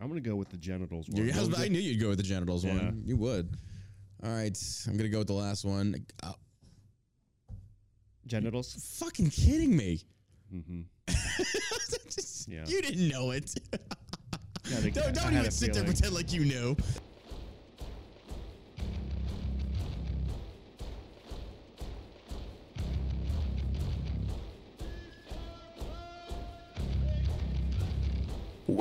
I'm gonna go with the genitals one. Yeah, I, was- What was I knew you'd go with the genitals Yeah. one. You would. All right, I'm gonna go with the last one. Uh, genitals. fucking kidding me? Mm-hmm. Yeah. You didn't know it. Don't don't even sit there and pretend like you knew.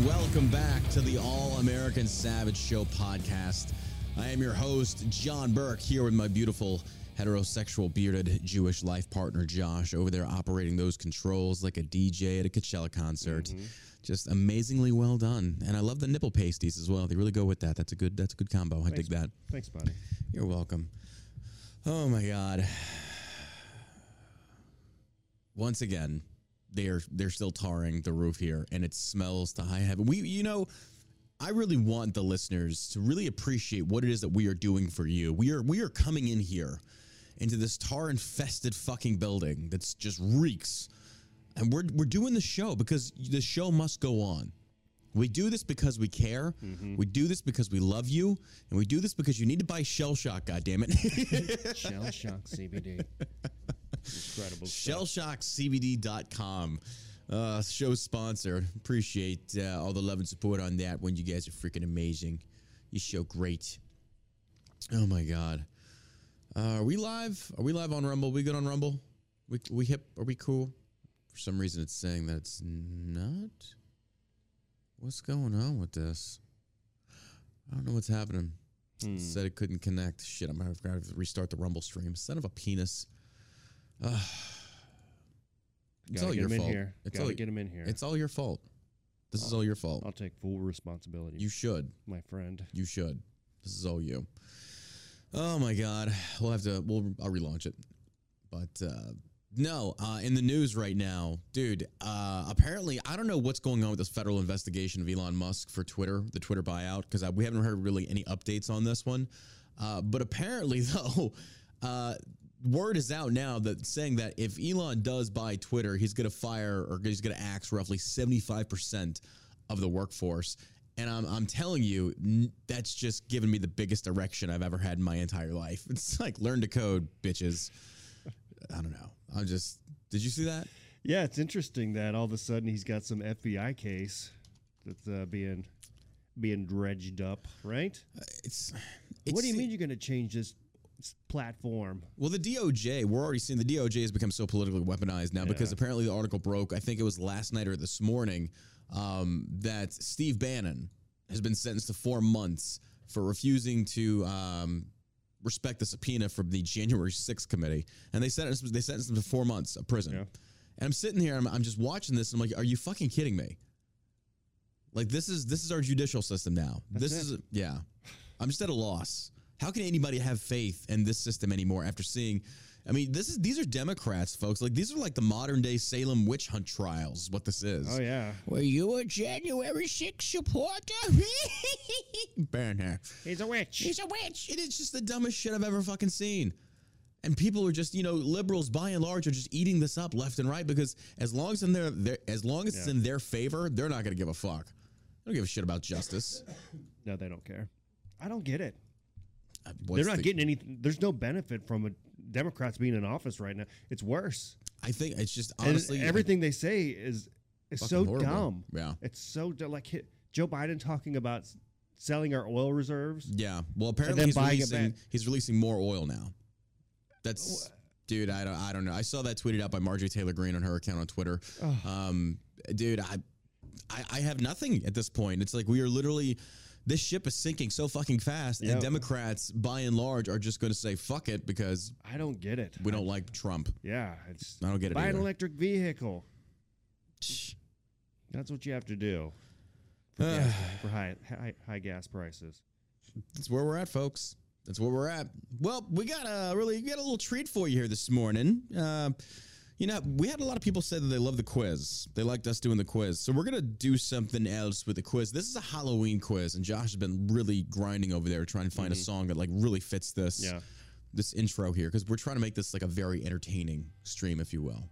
and. Welcome back to the All American Savage Show podcast. I am your host, John Burk, here with my beautiful heterosexual bearded Jewish life partner, Josh, over there operating those controls like a DJ at a Coachella concert. Mm-hmm. Just amazingly well done. And I love the nipple pasties as well. They really go with that. That's a good that's a good combo. I dig that. Thanks, buddy. You're welcome. Oh my god. Once again, they're they're still tarring the roof here and it smells to high heaven. We you know, I really want the listeners to really appreciate what it is that we are doing for you. We are we are coming in here into this tar infested fucking building that's just reeks. And we're we're doing the show because the show must go on. We do this because we care. Mm-hmm. We do this because we love you, and we do this because you need to buy Shell Shock. God damn it! Shell Shock CBD. Incredible. ShellShockCBD.com. Uh, show sponsor. Appreciate uh, all the love and support on that. When you guys are freaking amazing, you show great. Oh my god. Uh, are we live? Are we live on Rumble? We good on Rumble? We we hip? Are we cool? For some reason, it's saying that it's not. What's going on with this? I don't know what's happening. Hmm. Said it couldn't connect. Shit, I'm gonna have to restart the Rumble stream. Son of a penis. Ugh. it's all get your him in fault. here. It's Gotta all get him in here. It's all your fault. This is all your fault. I'll take full responsibility. You should. my friend. You should. This is all you. Oh my god. We'll have to. We'll. I'll relaunch it. But uh, no. Uh, in the news right now, dude. Uh, apparently, I don't know what's going on with this federal investigation of Elon Musk for Twitter, the Twitter buyout, because we haven't heard really any updates on this one. Uh, but apparently, though, uh, word is out now that saying that if Elon does buy Twitter, he's going to fire or he's going to axe roughly seventy five percent of the workforce. And I'm, I'm telling you, that's just given me the biggest erection I've ever had in my entire life. It's like learn to code, bitches. I don't know. I'm just. Did you see that? Yeah, it's interesting that all of a sudden he's got some FBI case that's uh, being being dredged up, right? It's. what do you mean you're going to change this platform? Well, the DOJ, we're already seeing the DOJ has become so politically weaponized now because apparently the article broke. I think it was last night or this morning um, that Steve Bannon has been sentenced to four months for refusing to um, respect the subpoena from the January 6th committee, and they sentenced they sentenced him to four months of prison. Yeah. And I'm sitting here, I'm, I'm just watching this, and I'm like, are you fucking kidding me? Like this is this is our judicial system now. That's this it. is yeah. I'm just at a loss. How can anybody have faith in this system anymore after seeing? I mean, this is these are Democrats, folks. Like these are like the modern day Salem witch hunt trials. What this is? Oh yeah, Were you a January 6th supporter? Burn her. he's a witch. He's a witch. It is just the dumbest shit I've ever fucking seen. And people are just, you know, liberals by and large are just eating this up left and right because as long as in their, their as long as it's in their favor, they're not going to give a fuck. They don't give a shit about justice. No, they don't care. I don't get it. Uh, They're not the- getting any. There's no benefit from a Democrats being in office right now. It's worse. I think it's just And honestly everything they say is is so horrible. dumb. Yeah. It's so dumb. Like Joe Biden talking about selling our oil reserves. Yeah. Well, apparently he's releasing he's releasing more oil now. That's dude. I don't. I don't know. I saw that tweeted out by Marjorie Taylor Greene on her account on Twitter. Um, dude, I, I, I have nothing at this point. It's like we are literally. This ship is sinking so fucking fast, and Democrats, by and large, are just going to say "fuck it" because I don't get it. we don't like Trump. Yeah, it's I don't get it buy an electric vehicle. That's what you have to do for, gas, for high, high high gas prices. That's where we're at, folks. That's where we're at. Well, we got a really we got a little treat for you here this morning. Uh, you know, we had a lot of people say that they love the quiz. They liked us doing the quiz. So we're gonna do something else with the quiz. This is a Halloween quiz, and Josh has been really grinding over there trying to find a song that like really fits this Yeah. this intro here because we're trying to make this like a very entertaining stream, if you will.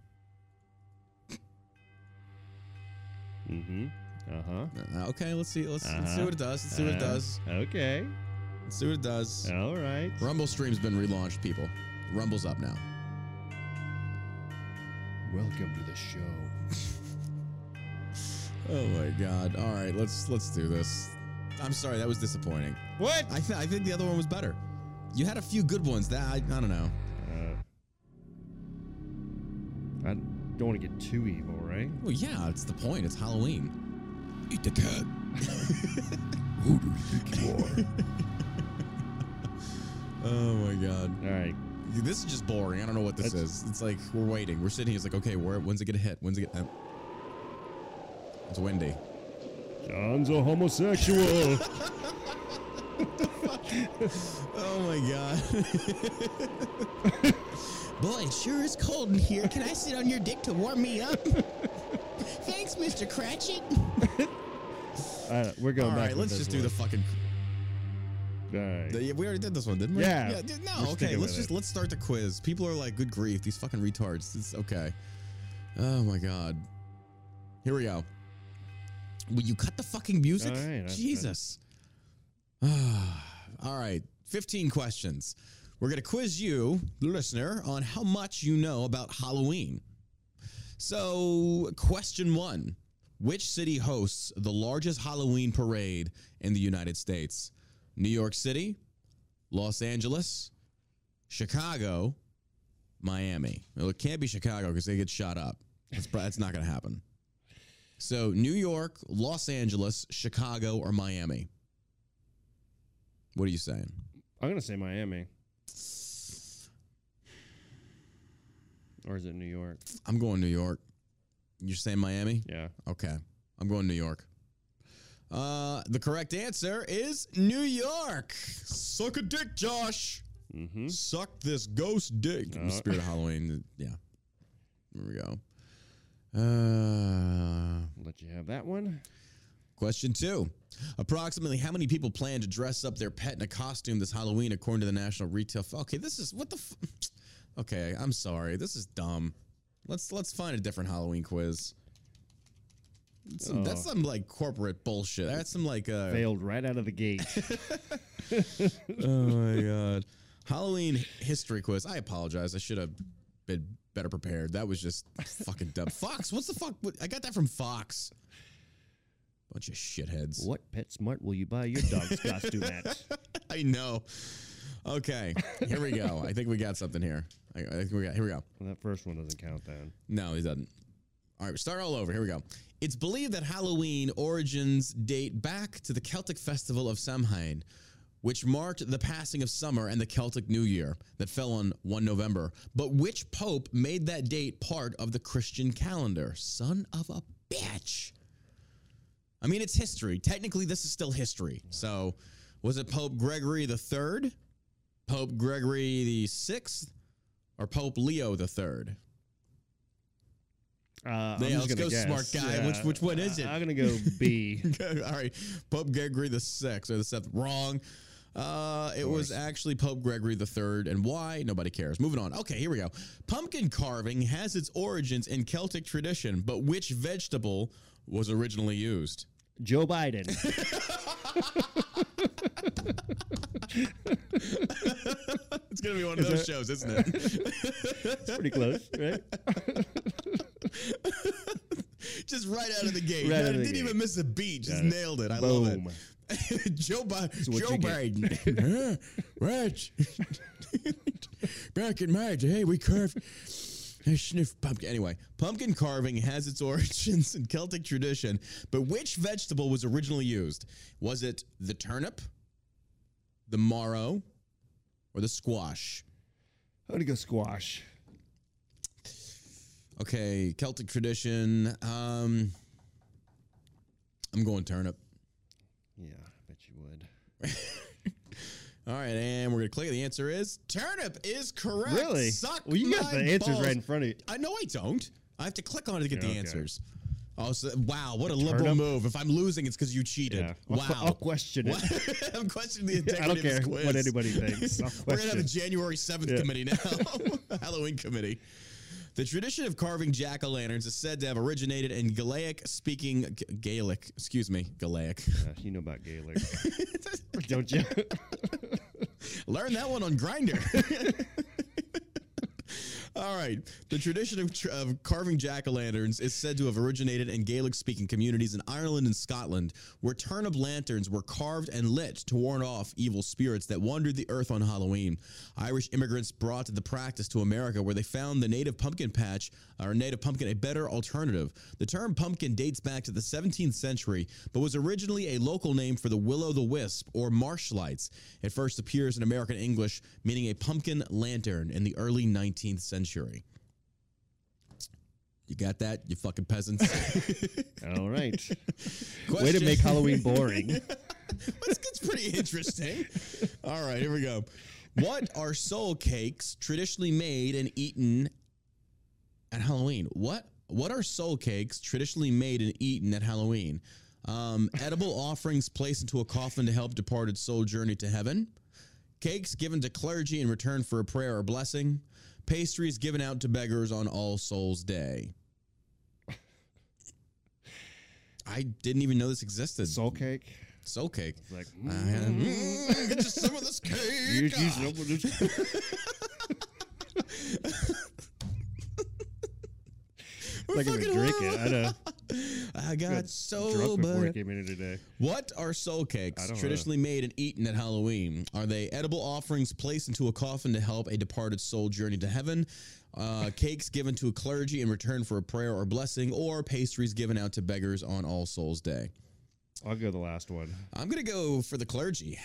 Mm-hmm. Uh huh. Uh, okay, let's see. Let's, let's see what it does. Let's see what it does. Okay. Let's see what it does. All right. Rumble stream's been relaunched, people. Rumble's up now. Welcome to the show. Oh my god! All right, let's let's do this. I'm sorry, that was disappointing. What? I th- I think the other one was better. You had a few good ones. That I, I don't know. Uh, I don't want to get too evil, right? Well, yeah, it's the point. It's Halloween. Eat the cat. Who do you think you are? Oh my god! All right. This is just boring. I don't know what this That's- is. It's like we're waiting. We're sitting here. It's like okay, where when's it gonna hit? When's it gonna? It's windy. John's a homosexual. Oh my god. Boy, it sure is cold in here. Can I sit on your dick to warm me up? Thanks, Mr. Cratchit. Uh, we're going All back. right, with let's just do one. the fucking. Right. the- yeah, we already did this one, didn't we? Yeah. dude, no, We're okay. Let's just it. let's start the quiz. People are like, good grief, these fucking retards. It's okay. Oh my god. Here we go. Will you cut the fucking music? Right, Jesus. All right. 15 questions. We're going to quiz you, the listener, on how much you know about Halloween. So, question one Which city hosts the largest Halloween parade in the United States? New York City, Los Angeles, Chicago, Miami. Well, it can't be Chicago because they get shot up. That's, that's not going to happen. So, New York, Los Angeles, Chicago, or Miami? What are you saying? I'm gonna say Miami. Or is it New York? I'm going New York. You're saying Miami? Yeah. Okay. I'm going New York. Uh, the correct answer is New York. Suck a dick, Josh. Mm-hmm. Suck this ghost dick. The spirit of Halloween. Yeah. There we go. Uh, Let you have that one. question two. Approximately how many people plan to dress up their pet in a costume this Halloween according to the National Retail? F- okay, this is what the. F- okay, I'm sorry. This is dumb. Let's let's find a different Halloween quiz. That's some, that's some like corporate bullshit. That's some like uh, Failed right out of the gate. oh my god. Halloween history quiz. I apologize. I should have been better prepared. That was just fucking dumb. Fox, what's the fuck? I got that from Fox. Bunch of shitheads. what PetSmart will you buy your dog's costume at? I know. Okay, here we go. I think we got something here. I, I think we got. Here we go. Well, that first one doesn't count then. No, he doesn't. All right, we start all over. Here we go. It's believed that Halloween origins date back to the Celtic festival of Samhain, which marked the passing of summer and the Celtic New Year that fell on 1 November. But which pope made that date part of the Christian calendar? Son of a bitch. I mean, it's history. Technically, this is still history. So, was it Pope Gregory the Third, Pope Gregory the Sixth, or Pope Leo the Third? Uh, I'm Yeah, let's go, guess. smart guy. Which- which one is it? I'm gonna go B. All right, Pope Gregory the Sixth or the Seventh. Wrong. Uh, it was actually Pope Gregory the Third, and why? Nobody cares. Moving on. Okay, here we go. Pumpkin carving has its origins in Celtic tradition, but which vegetable was originally used? Joe Biden. it's gonna be one of those shows, isn't it? It's pretty close, right? just right out of the gate. Right the didn't gate. even miss a beat. Just it. nailed it. I love it. Joe, Bi- Joe. Biden. right. Back in my day, we carved. I sniff pumpkin. Anyway, pumpkin carving has its origins in Celtic tradition, but which vegetable was originally used? Was it the turnip, the marrow, or the squash? I'm gonna go squash. Okay, Celtic tradition. Um, I'm going turnip. Yeah, I bet you would. All right, and we're gonna click. The answer is turnip is correct. Really? Suck well, you got the answers balls. right in front of you. I know I don't. I have to click on it to get Yeah, the okay. answers. Oh, so, wow! What a liberal move. If I'm losing, it's because you cheated. Yeah. Wow. I'll question it. What? I'm questioning the integrity I don't care quiz. what anybody thinks. We're gonna have a. January 7th Yeah. committee now, Halloween committee. The tradition of carving jack o' lanterns is said to have originated in Gaelic speaking G- Gaelic, excuse me, Gaelic. Yeah, you know about Gaelic, don't you? Learn that one on Grindr. All right. The tradition of, of carving jack o' lanterns is said to have originated in Gaelic speaking communities in Ireland and Scotland, where turnip lanterns were carved and lit to warn off evil spirits that wandered the earth on Halloween. Irish immigrants brought the practice to America, where they found the native pumpkin patch or native pumpkin a better alternative. The term pumpkin dates back to the 17th century, but was originally a local name for the will-o'-the-wisp or marsh lights. It first appears in American English, meaning a pumpkin lantern in the early 19th century. You got that, you fucking peasants? All right. Way to make Halloween boring. This gets pretty interesting. All right, here we go. What are soul cakes traditionally made and eaten at Halloween? What what are soul cakes traditionally made and eaten at Halloween? Um, edible offerings placed into a coffin to help departed soul journey to heaven. Cakes given to clergy in return for a prayer or blessing. Pastries given out to beggars on All Souls Day. I didn't even know this existed. Soul cake. Soul cake. It's like, Uh, mm, mm, get you some of this cake. you- you know what this- like I'm gonna drink it. I know. I got Drunk so before I came in today. What are soul cakes I don't know. traditionally made and eaten at Halloween? Are they edible offerings placed into a coffin to help a departed soul journey to heaven? Uh, cakes given to a clergy in return for a prayer or blessing, or pastries given out to beggars on All Souls Day? I'll go the last one. I'm gonna go for the clergy.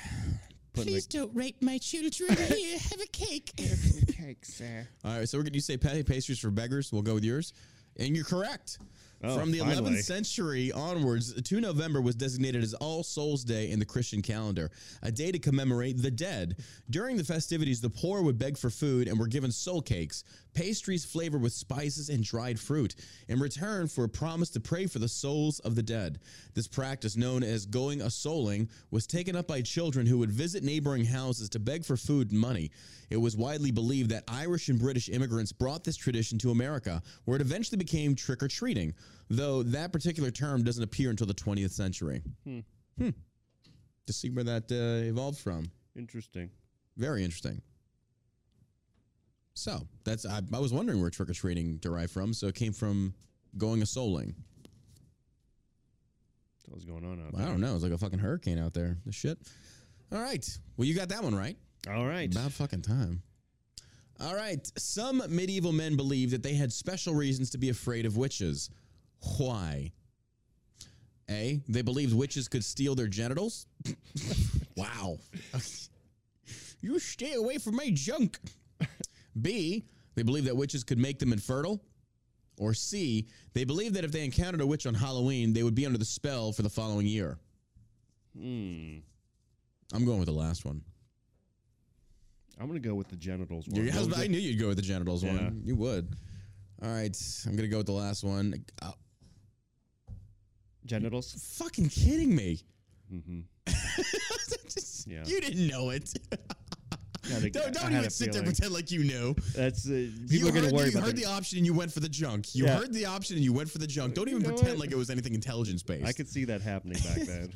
Please the don't rape my children. Here, have a cake. cake, sir. All right, so we're gonna you say pa- pastries for beggars. We'll go with yours, and you're correct. Oh, From the finally. 11th century onwards, 2 November was designated as All Souls Day in the Christian calendar, a day to commemorate the dead. During the festivities, the poor would beg for food and were given soul cakes, pastries flavored with spices and dried fruit, in return for a promise to pray for the souls of the dead. This practice, known as going a souling, was taken up by children who would visit neighboring houses to beg for food and money. It was widely believed that Irish and British immigrants brought this tradition to America, where it eventually became trick or treating, though that particular term doesn't appear until the 20th century. Hmm. hmm. To see where that uh, evolved from. Interesting. Very interesting. So that's I, I was wondering where trick or treating derived from. So it came from going a souling. What's going on out I there? don't know. It's like a fucking hurricane out there. The shit. All right. Well, you got that one right. All right. About fucking time. All right. Some medieval men believed that they had special reasons to be afraid of witches. Why? A. They believed witches could steal their genitals. wow. you stay away from my junk. B. They believe that witches could make them infertile. Or C. They believe that if they encountered a witch on Halloween, they would be under the spell for the following year. Hmm. I'm going with the last one. I'm gonna go with the genitals one. Yeah, I, was- was I knew you'd go with the genitals Yeah. one. You would. All right, I'm gonna go with the last one. Uh, genitals. fucking kidding me? Mm-hmm. Yeah. You didn't know it. Don't don't even sit there feeling. pretend like you knew. That's uh, people you are gonna heard, worry you heard the- the option and you went for the junk. You Yeah. heard the option and you went for the junk. Don't even You know pretend what? like it was anything intelligence based. I could see that happening back then.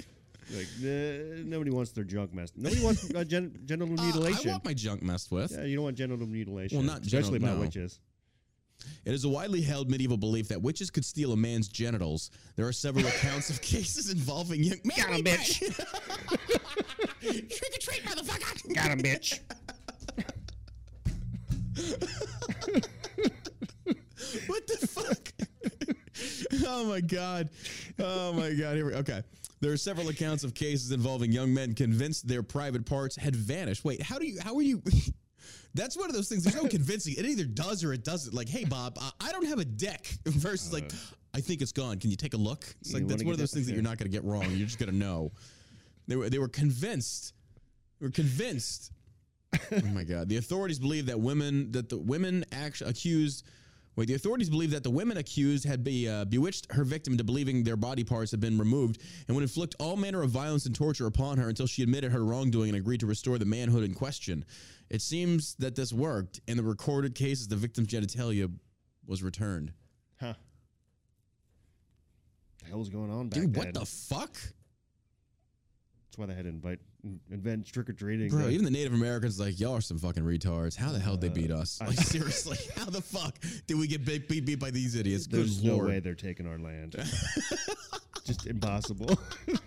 Like uh, nobody wants their junk messed. Nobody wants uh, gen- genital Uh, mutilation. I want my junk messed with. yeah, you don't want genital mutilation. Well, not especially genital- by no. witches. It is a widely held medieval belief that witches could steal a man's genitals. There are several accounts of cases involving young. Man, Got him, bitch. wait. Trick or treat, motherfucker! Got him, bitch. What the fuck? oh my god. Oh my god. Here we okay. There are several accounts of cases involving young men convinced their private parts had vanished. Wait, how do you how are you That's one of those things. There's no convincing. It either does or it doesn't. Like, hey, Bob, uh, I don't have a deck. Versus, like, I think it's gone. Can you take a look? It's like that's one of those things that you're not going to get wrong. You're just going to know. They were they were convinced. They were convinced. oh my god! The authorities believe that women that the women actually accused. Wait, the authorities believe that the women accused had be, uh, bewitched her victim into believing their body parts had been removed and would inflict all manner of violence and torture upon her until she admitted her wrongdoing and agreed to restore the manhood in question. It seems that this worked. In the recorded cases, the victim's genitalia was returned. Huh. The hell was going on back Dude, then? what the fuck? Why they had to invite invent trick or treating. Bro, even the Native Americans like y'all are some fucking retards. How the hell did they beat us? I- Like seriously, how the fuck did we get beat beat, beat by these idiots? Good There's no lord! way they're taking our land. Just impossible.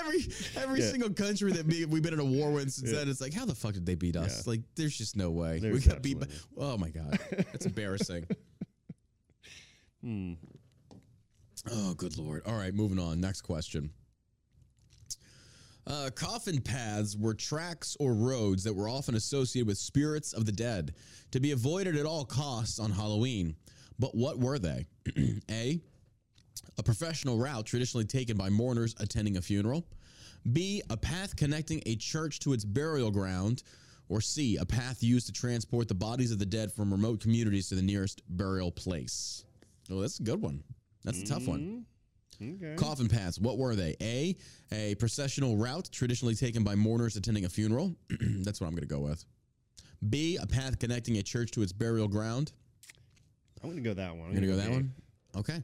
Every every Yeah. single country that we, we've been in a war with since Yeah. then, it's like how the fuck did they beat us? Yeah. Like there's just no way we got beat. By, oh my god, that's embarrassing. Hmm. Oh, good lord. All right, moving on. Next question. Uh, coffin paths were tracks or roads that were often associated with spirits of the dead to be avoided at all costs on Halloween. But what were they? A. A professional route traditionally taken by mourners attending a funeral. B. A path connecting a church to its burial ground. Or C. A path used to transport the bodies of the dead from remote communities to the nearest burial place. Oh, that's a good one. That's a tough one. Okay. Coffin paths, what were they? A, a processional route traditionally taken by mourners attending a funeral. That's what I'm going to go with. B, a path connecting a church to its burial ground. I'm gonna go that one. I'm You're going to go that one? Okay.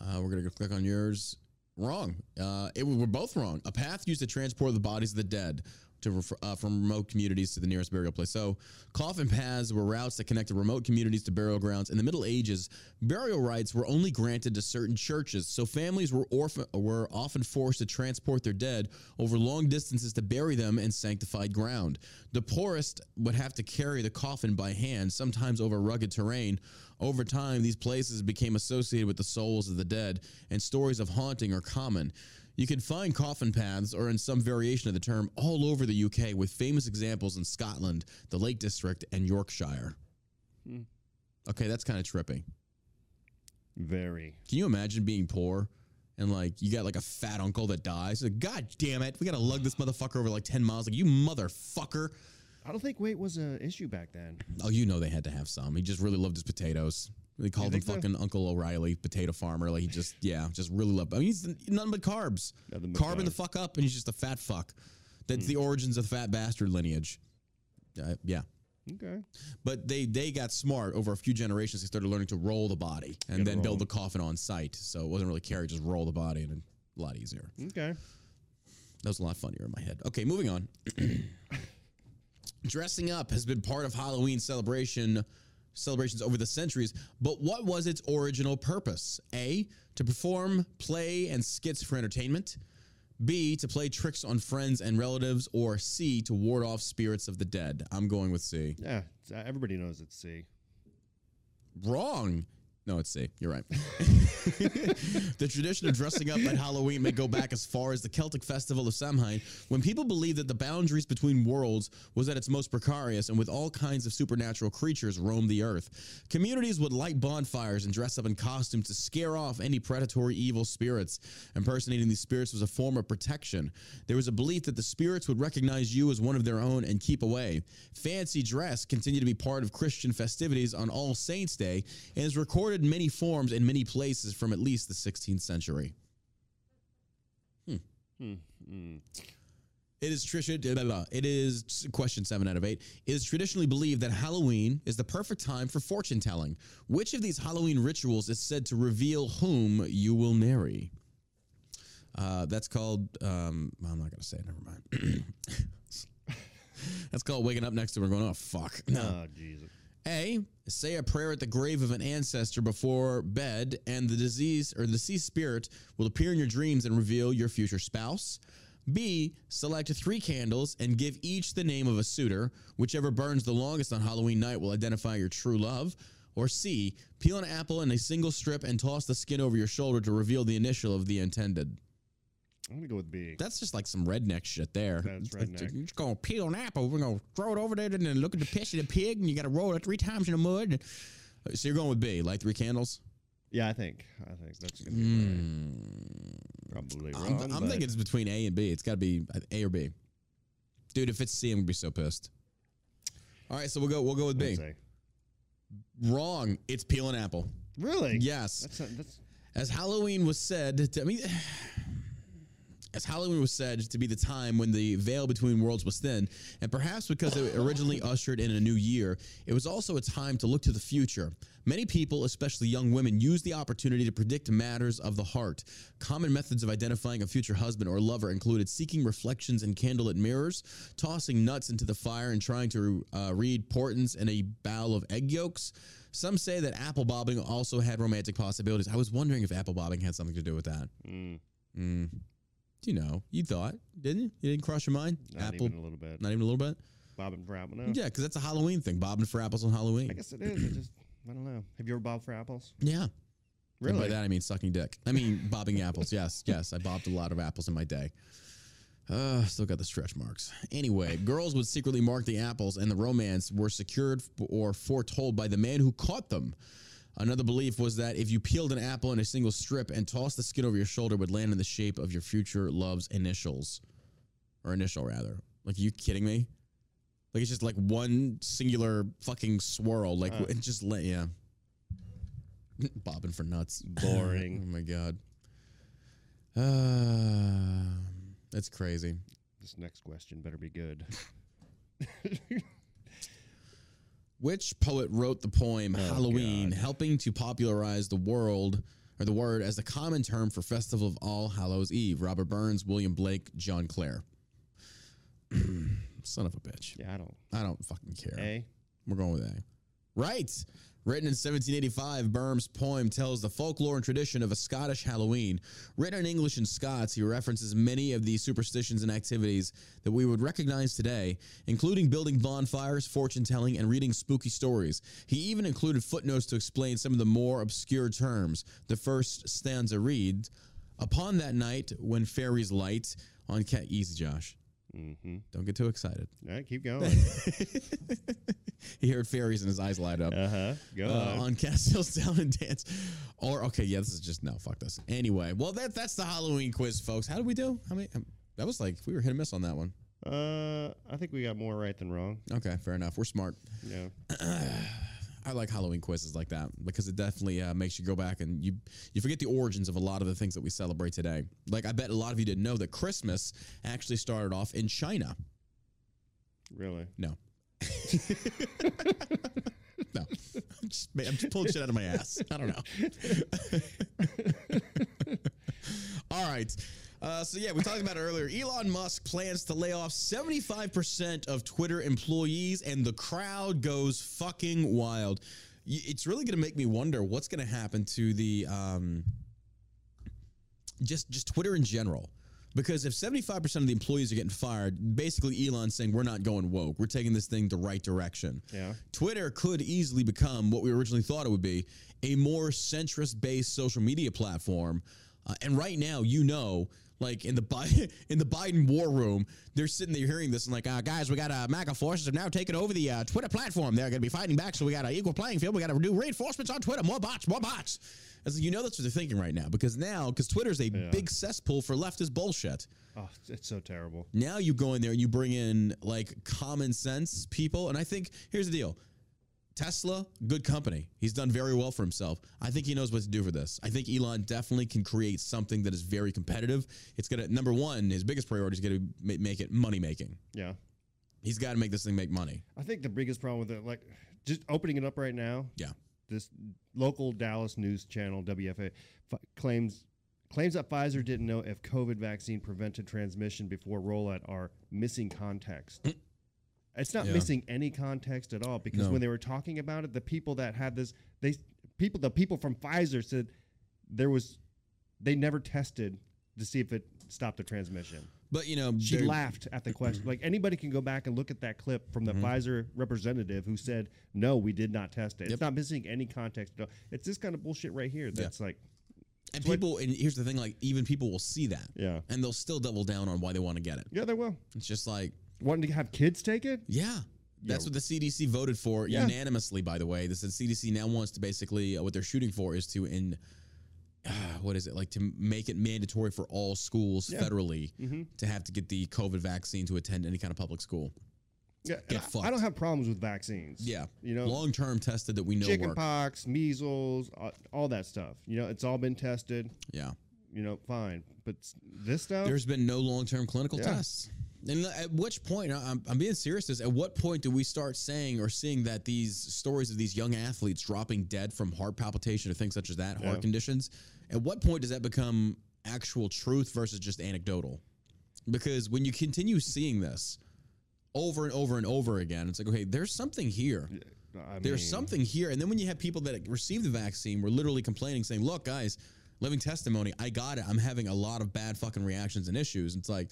Uh, we're going to click on yours. Wrong. Uh, it, we're both wrong. A path used to transport the bodies of the dead to refer, uh, from remote communities to the nearest burial place. So, coffin paths were routes that connected remote communities to burial grounds. In the Middle Ages, burial rights were only granted to certain churches, so families were orphan, were often forced to transport their dead over long distances to bury them in sanctified ground. The poorest would have to carry the coffin by hand, sometimes over rugged terrain. Over time, these places became associated with the souls of the dead, and stories of haunting are common. You can find coffin paths, or in some variation of the term, all over the UK, with famous examples in Scotland, the Lake District, and Yorkshire. Hmm. Okay, that's kind of trippy. Very. Can you imagine being poor and like you got like a fat uncle that dies? Like, God damn it, we gotta lug this motherfucker over like 10 miles. Like, you motherfucker. I don't think weight was an issue back then. Oh, you know they had to have some. He just really loved his potatoes. They called him think so? fucking Uncle O'Reilly, potato farmer. Like he just, yeah, just really loved. I mean, he's nothing but carbs. Nothing but Carbon the fuck up, and he's just a fat fuck. That's the origins of the fat bastard lineage. Uh, yeah, Okay. but they they got smart over a few generations. They started learning to roll the body and then build the coffin on site. So it wasn't really carry, just roll the body, and a lot easier. Okay. That was a lot funnier in my head. Okay, moving on. Dressing up has been part of Halloween celebration celebrations over the centuries, but what was its original purpose? A, to perform, play, and skits for entertainment. B, to play tricks on friends and relatives, or C, to ward off spirits of the dead. I'm going with C. Yeah. Everybody knows it's C. Wrong. No, it's C. You're right. the tradition of dressing up at Halloween may go back as far as the Celtic festival of Samhain, when people believed that the boundaries between worlds was at its most precarious, and with all kinds of supernatural creatures roamed the earth. Communities would light bonfires and dress up in costumes to scare off any predatory evil spirits. Impersonating these spirits was a form of protection. There was a belief that the spirits would recognize you as one of their own and keep away. Fancy dress continued to be part of Christian festivities on All Saints' Day and is recorded in many forms in many places from at least the 16th century. It is tradi- blah, blah, blah. It is question seven out of eight. It is traditionally believed that Halloween is the perfect time for fortune telling. Which of these Halloween rituals is said to reveal whom you will marry? Uh, that's called. Um, I'm not gonna say. it, Never mind. that's called waking up next to her and going, "Oh fuck." No. Oh, Jesus. A. Say a prayer at the grave of an ancestor before bed, and the disease or the deceased spirit will appear in your dreams and reveal your future spouse. B. Select three candles and give each the name of a suitor. Whichever burns the longest on Halloween night will identify your true love. Or C. Peel an apple in a single strip and toss the skin over your shoulder to reveal the initial of the intended. I'm gonna go with B. That's just like some redneck shit there. That's redneck. You're just gonna peel an apple. We're gonna throw it over there and then look at the piss of the pig, and you got to roll it three times in the mud. So you're going with B, like three candles. yeah, I think. I think that's gonna be my- probably Hmm. I'm, wrong. I'm thinking it's between A and B. It's got to be A or B. Dude, if it's C, I'm gonna be so pissed. All right, so we'll go. We'll go with B. Wrong. It's peel an apple. Really? Yes. That's not, that's As Halloween was said, to, I mean, as Halloween was said to be the time when the veil between worlds was thin, and perhaps because it originally ushered in a new year, it was also a time to look to the future. Many people, especially young women, use the opportunity to predict matters of the heart. Common methods of identifying a future husband or lover included seeking reflections in candlelit mirrors, tossing nuts into the fire, and trying to uh, read portents in a bowl of egg yolks. Some say that apple bobbing also had romantic possibilities. I was wondering if apple bobbing had something to do with that. mm, Mm. You know, you thought, didn't you? You didn't cross your mind? not apple, even a little bit. not even a little bit. Bobbing for apples. No. Yeah, because that's a Halloween thing. Bobbing for apples on Halloween. I guess it is. I just I don't know. Have you ever bobbed for apples? yeah. And Really? by that I mean sucking dick. I mean bobbing apples. Yes, yes. I bobbed a lot of apples in my day. Uh, still got the stretch marks. Anyway, girls would secretly mark the apples, and the romance were secured or foretold by the man who caught them. Another belief was that if you peeled an apple in a single strip and tossed the skin over your shoulder, it would land in the shape of your future love's initials, or initial rather. Like, are you kidding me? Like it's just like one singular fucking swirl. Like Uh. it just let yeah. Bobbing for nuts. Boring. oh my god. Uh, that's crazy. This next question better be good. Which poet wrote the poem Oh, Halloween, God. helping to popularize the world or the word as the common term for Festival of All Hallows Eve? Robert Burns, William Blake, John Clare. Son of a bitch. Yeah, I don't. I don't fucking care. A. We're going with A. Right. Written in 1785, Burns' poem tells the folklore and tradition of a Scottish Halloween. Written in English and Scots, he references many of the superstitions and activities that we would recognize today, including building bonfires, fortune telling, and reading spooky stories. He even included footnotes to explain some of the more obscure terms. The first stanza reads Upon that night when fairies light on cat. Easy, Josh. Mm-hmm. Don't get too excited. All right, keep going. he heard fairies and his eyes light up. uh huh. Go uh, on. on Cassilis Down and Dance. Or okay, yeah, this is just no, fuck this. Anyway, well that that's the Halloween quiz, folks. How did we do? How many? um, that was like we were hit and miss on that one. Uh, I think we got more right than wrong. Okay, fair enough. We're smart. Yeah. I like Halloween quizzes like that because it definitely uh, makes you go back and you you forget the origins of a lot of the things that we celebrate today. Like I bet a lot of you didn't know that Christmas actually started off in China. Really. No. no. I'm just, I'm just pulling shit out of my ass. I don't know. All right. Uh, so, yeah, we talked about it earlier. Elon Musk plans to lay off 75% of Twitter employees, and the crowd goes fucking wild. It's really going to make me wonder what's going to happen to the. Um, just just Twitter in general. Because if 75% of the employees are getting fired, basically Elon's saying we're not going woke. We're taking this thing the right direction. Yeah. Twitter could easily become what we originally thought it would be a more centrist based social media platform. Uh, and right now, you know, like in the Bi- in the Biden war room, they're sitting there hearing this and like, uh, guys, we got uh, MAGA forces have now taken over the uh, Twitter platform. They're going to be fighting back, so we got an equal playing field. We got to do reinforcements on Twitter. More bots, more bots. As you know, that's what they're thinking right now because now, because Twitter's a big cesspool for leftist bullshit. Oh, it's so terrible. Now you go in there and you bring in like common sense people. And I think here's the deal Tesla, good company. He's done very well for himself. I think he knows what to do for this. I think Elon definitely can create something that is very competitive. It's going to, number one, his biggest priority is going to ma- make it money making. Yeah. He's got to make this thing make money. I think the biggest problem with it, like, just opening it up right now. Yeah. This local Dallas news channel, WFAA, f- claims claims that Pfizer didn't know if COVID vaccine prevented transmission before rollout are missing context. It's not Yeah. missing any context at all because No. when they were talking about it, the people that had this, they people, the people from Pfizer said there was, they never tested to see if it stopped the transmission. But you know, She laughed at the question. Like anybody can go back and look at that clip from the Mm-hmm. Pfizer representative who said, "No, we did not test it." Yep. It's not missing any context at all. It's this kind of bullshit right here. That's like, and people. And here's the thing: like even people will see that, yeah, and they'll still double down on why they want to get it. yeah, they will. It's just like, Wanting to have kids take it? yeah. That's what the CDC voted for Yeah. unanimously, by the way. This is CDC now wants to basically uh, what they're shooting for is to in uh, what is it like to make it mandatory for all schools Yeah. federally Mm-hmm. to have to get the COVID vaccine to attend any kind of public school. Yeah, Get I- I, don't have problems with vaccines. Yeah, you know, long term tested that we know chicken work. pox, measles, all, all that stuff. You know, it's all been tested. Yeah, You know, fine. But this stuff, there's been no long term clinical Yeah. tests. And at which point, I'm, I'm being serious. Is at what point do we start saying or seeing that these stories of these young athletes dropping dead from heart palpitation or things such as that, heart conditions? At what point does that become actual truth versus just anecdotal? Because when you continue seeing this over and over and over again, it's like, okay, there's something here. I There's mean, something here. And then when you have people that receive the vaccine, were literally complaining, saying, look, guys, living testimony, I got it. I'm having a lot of bad fucking reactions and issues. It's like,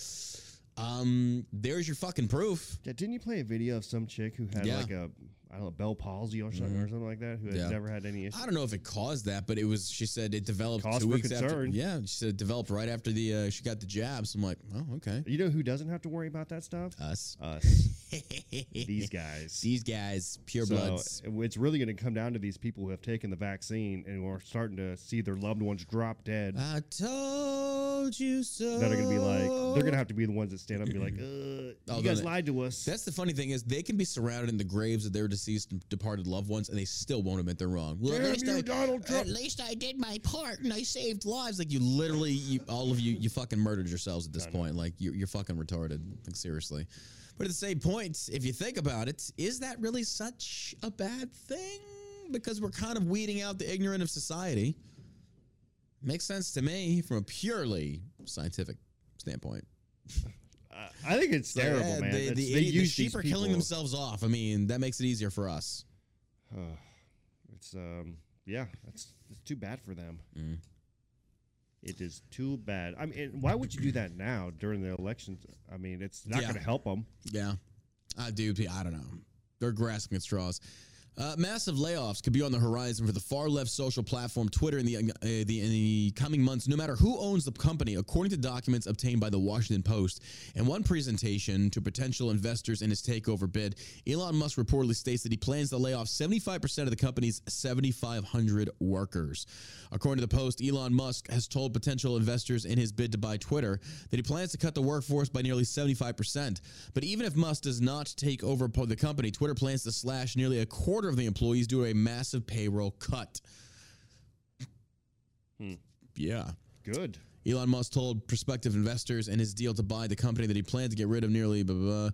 um, there's your fucking proof. Yeah, didn't you play a video of some chick who had Yeah. Like a I don't know Bell palsy or something or something like that who had Yeah. never had any issues? I don't know if it caused that, but it was. She said it developed Cause two weeks after. Yeah, she said it developed right after the uh, she got the jabs. I'm like, oh, okay. You know who doesn't have to worry about that stuff? Us, Us, these guys. these guys, pure So bloods. it's really going to come down to these people who have taken the vaccine and are starting to see their loved ones drop dead. I told you so. that are going to be like they're going to have to be the ones that stand up and be like, uh, Oh, "You guys lied to us." That's the funny thing is they can be surrounded in the graves of their deceased and departed loved ones, and they still won't admit they're wrong. Well, Damn you, I, Donald Trump. at least I did my part and I saved lives. Like you literally, you, all of you, you fucking murdered yourselves at this point. Like you're, you're fucking retarded. Like seriously. But at the same point, if you think about it, is that really such a bad thing? Because we're kind of weeding out the ignorant of society. Makes sense to me from a purely scientific standpoint. I think it's terrible, Yeah, man. The, the, they the sheep are killing themselves off. I mean, that makes it easier for us. It's um, yeah, that's it's too bad for them. Mm. It is too bad. I mean, why would you do that now during the elections? I mean, it's not Yeah. going to help them. Yeah, I do. I don't know. They're grasping at straws. Uh, massive layoffs could be on the horizon for the far left social platform Twitter in the, uh, the in the coming months. No matter who owns the company, according to documents obtained by the Washington Post. In one presentation to potential investors in his takeover bid, Elon Musk reportedly states that he plans to lay off 75% of the company's 7,500 workers. According to the Post, Elon Musk has told potential investors in his bid to buy Twitter that he plans to cut the workforce by nearly 75%. But even if Musk does not take over the company, Twitter plans to slash nearly a quarter of the employees due to a massive payroll cut. Hmm. Yeah. Good. Elon Musk told prospective investors in his deal to buy the company that he planned to get rid of nearly blah, blah, blah,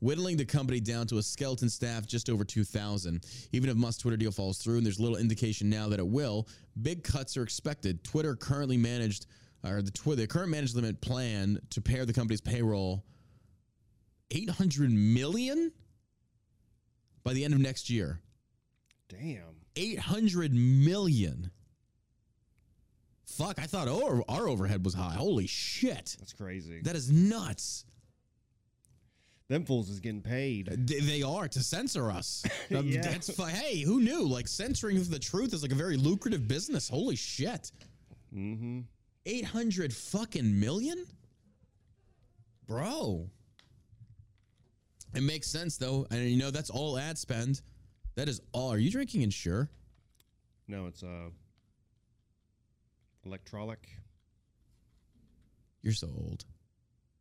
whittling the company down to a skeleton staff just over 2,000. Even if Musk's Twitter deal falls through, and there's little indication now that it will, big cuts are expected. Twitter currently managed, or the, Twitter, the current management plan to pay the company's payroll 800 million by the end of next year. Damn. 800 million. Fuck, I thought our, our overhead was high. Holy shit. That's crazy. That is nuts. Them fools is getting paid. They, they are to censor us. Um, Yeah. That's fu- hey, who knew? Like censoring the truth is like a very lucrative business. Holy shit. Mm-hmm. 800 fucking million? Bro. It makes sense though. And you know, that's all ad spend. That is all. Are you drinking Ensure? No, it's uh electrolic. You're so old.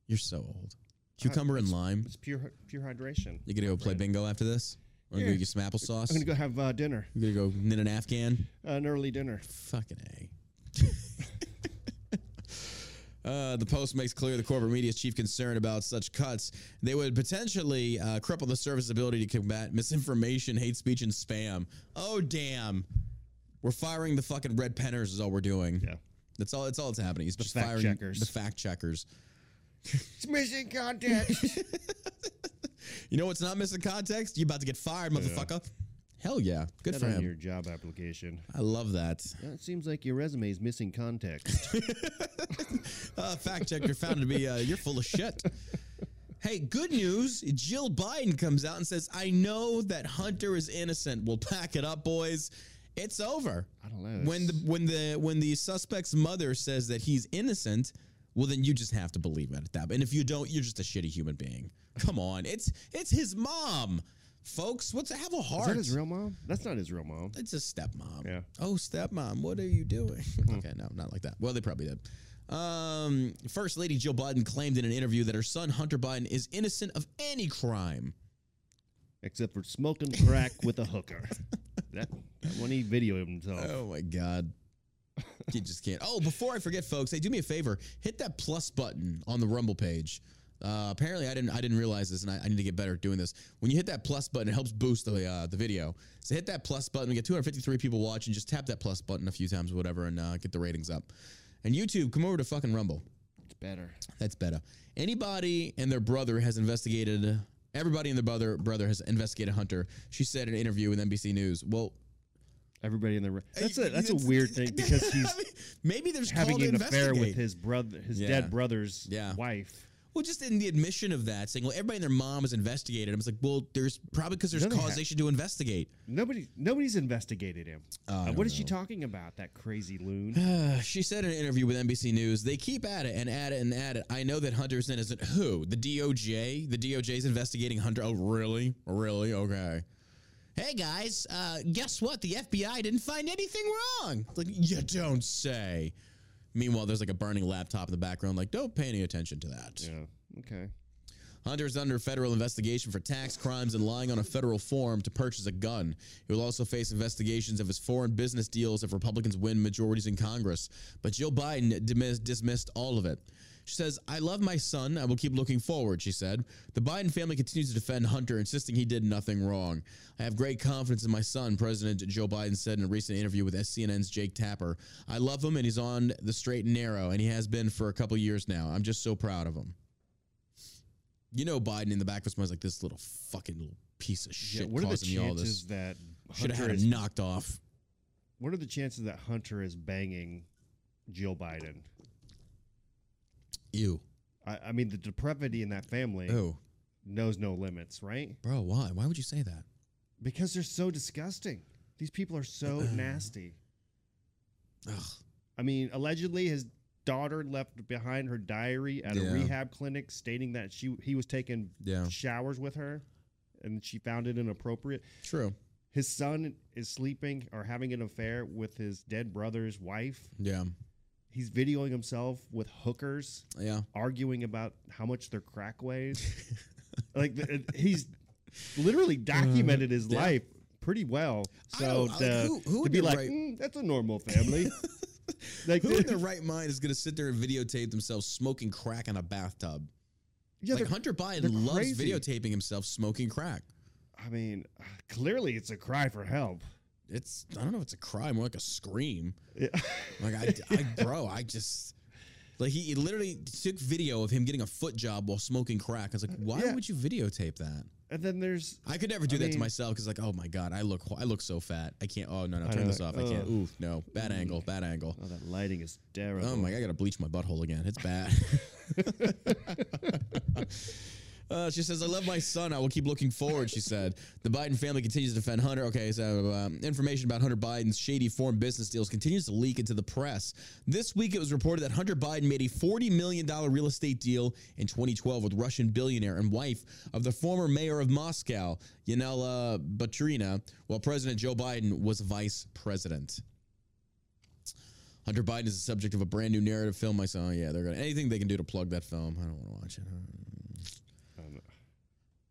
You're so old. Cucumber and lime. It's pure pure hydration. You gonna go play bingo after this? Or Yeah. gonna get some applesauce? I'm gonna go have uh, dinner, You gonna go knit an Afghan? uh, an early dinner. Fucking A. Uh, the Post makes clear the corporate media's chief concern about such cuts. They would potentially uh, cripple the service's ability to combat misinformation, hate speech, and spam. Oh, damn. We're firing the fucking red penners, is all we're doing. Yeah. That's all. That's all that's happening. He's just fact firing checkers. the fact checkers. It's missing context. You know what's not missing context? You're about to get fired, motherfucker. Hell yeah, good That for on him. your job application. I love that. It seems like your resume is missing context. Uh, fact checker found to be uh, you're full of shit. Hey, good news. Jill Biden comes out and says, I know that Hunter is innocent. We'll pack it up, boys. It's over. I don't know. When the when the when the suspect's mother says that he's innocent, well then you just have to believe it at that. And if you don't, you're just a shitty human being. Come on. It's it's his mom. Folks, what's have a heart? is that his real mom? That's not his real mom. It's a stepmom. Yeah. Oh, stepmom, what are you doing? okay, no, not like that. Well, they probably did. Um, First Lady Jill Biden claimed in an interview that her son Hunter Biden is innocent of any crime. Except for smoking crack with a hooker. That, that when he videoed himself. Oh my God. You just can't. Oh, before I forget, folks, hey, do me a favor. Hit that plus button on the Rumble page. Uh, apparently, I didn't. I didn't realize this, and I, I need to get better at doing this. When you hit that plus button, it helps boost the uh, the video. So hit that plus button. We get 253 people watching. Just tap that plus button a few times, or whatever, and uh, get the ratings up. And YouTube, come over to fucking Rumble. It's better. That's better. Anybody and their brother has investigated. Everybody and their brother brother has investigated Hunter. She said in an interview with NBC News. Well, Everybody in the. room. That's a that's a weird thing because he's maybe there's having an affair with his brother, his Yeah. dead brother's Yeah. wife. Well, just in the admission of that, saying, "Well, everybody and their mom is investigated." I was like, well, there's probably because there's No, they ha- causation to investigate. Nobody, nobody's investigated him. Oh, Uh, what is she talking about? That crazy loon. she said in an interview with NBC News, "They keep at it and at it and at it. I know that Hunter's innocent. Who? The DOJ? The DOJ is investigating Hunter. Oh, really? Really? Okay." Hey guys, uh, guess what? The FBI didn't find anything wrong. Like you don't say. Meanwhile, there's like a burning laptop in the background. Like, don't pay any attention to that. yeah. Okay. Hunter's under federal investigation for tax crimes and lying on a federal form to purchase a gun. He will also face investigations of his foreign business deals if Republicans win majorities in Congress. But Joe Biden dismissed all of it. She says, I love my son. I will keep looking forward, she said. The Biden family continues to defend Hunter, insisting he did nothing wrong. I have great confidence in my son, President Joe Biden said in a recent interview with CNN's Jake Tapper. I love him and he's on the straight and narrow, and he has been for a couple years now. I'm just so proud of him. You know, Biden in the back of his mind's like this little fucking little piece of Yeah. shit What are the causing me all chances that Should have had is, him knocked off. What are the chances that Hunter is banging Jill Biden? You. I, I mean, the depravity in that family Oh, knows no limits, right? bro, why? Why would you say that? Because they're so disgusting. These people are so nasty. Ugh. I mean, allegedly his daughter left behind her diary at Yeah. a rehab clinic stating that she he was taking Yeah. showers with her and she found it inappropriate. True. His son is sleeping or having an affair with his dead brother's wife. Yeah. He's videoing himself with hookers Yeah. arguing about how much their crack weighs. like the, he's literally documented his Uh, yeah. life pretty well. So like, to, who- who to be like, right- "Mm, that's a normal family. like, Who in their right mind is going to sit there and videotape themselves smoking crack in a bathtub? yeah, like Hunter Biden loves crazy. videotaping himself smoking crack. I mean, clearly it's a cry for help. It's I don't know if it's a cry, more like a scream. Yeah. Like I, I bro, I just like he, he literally took video of him getting a foot job while smoking crack. I was like, uh, why Yeah. would you videotape that? And then there's I could never do I that to myself because like, oh my god, I look I look so fat. I can't. Oh no no, turn this off. I can't. Ooh no, bad mm. angle, bad angle. oh that lighting is terrible. Oh my! God, I gotta bleach my butthole again. It's bad. Uh, she says, "I love my son. I will keep looking forward." She said, "The Biden family continues to defend Hunter." Okay, so um, information about Hunter Biden's shady foreign business deals continues to leak into the press. This week, it was reported that Hunter Biden made a forty million dollar real estate deal in 2012 with Russian billionaire and wife of the former mayor of Moscow, Yelena Baturina, while President Joe Biden was vice president. Hunter Biden is the subject of a brand new narrative film. I saw. Yeah, they're gonna anything they can do to plug that film. I don't want to watch it.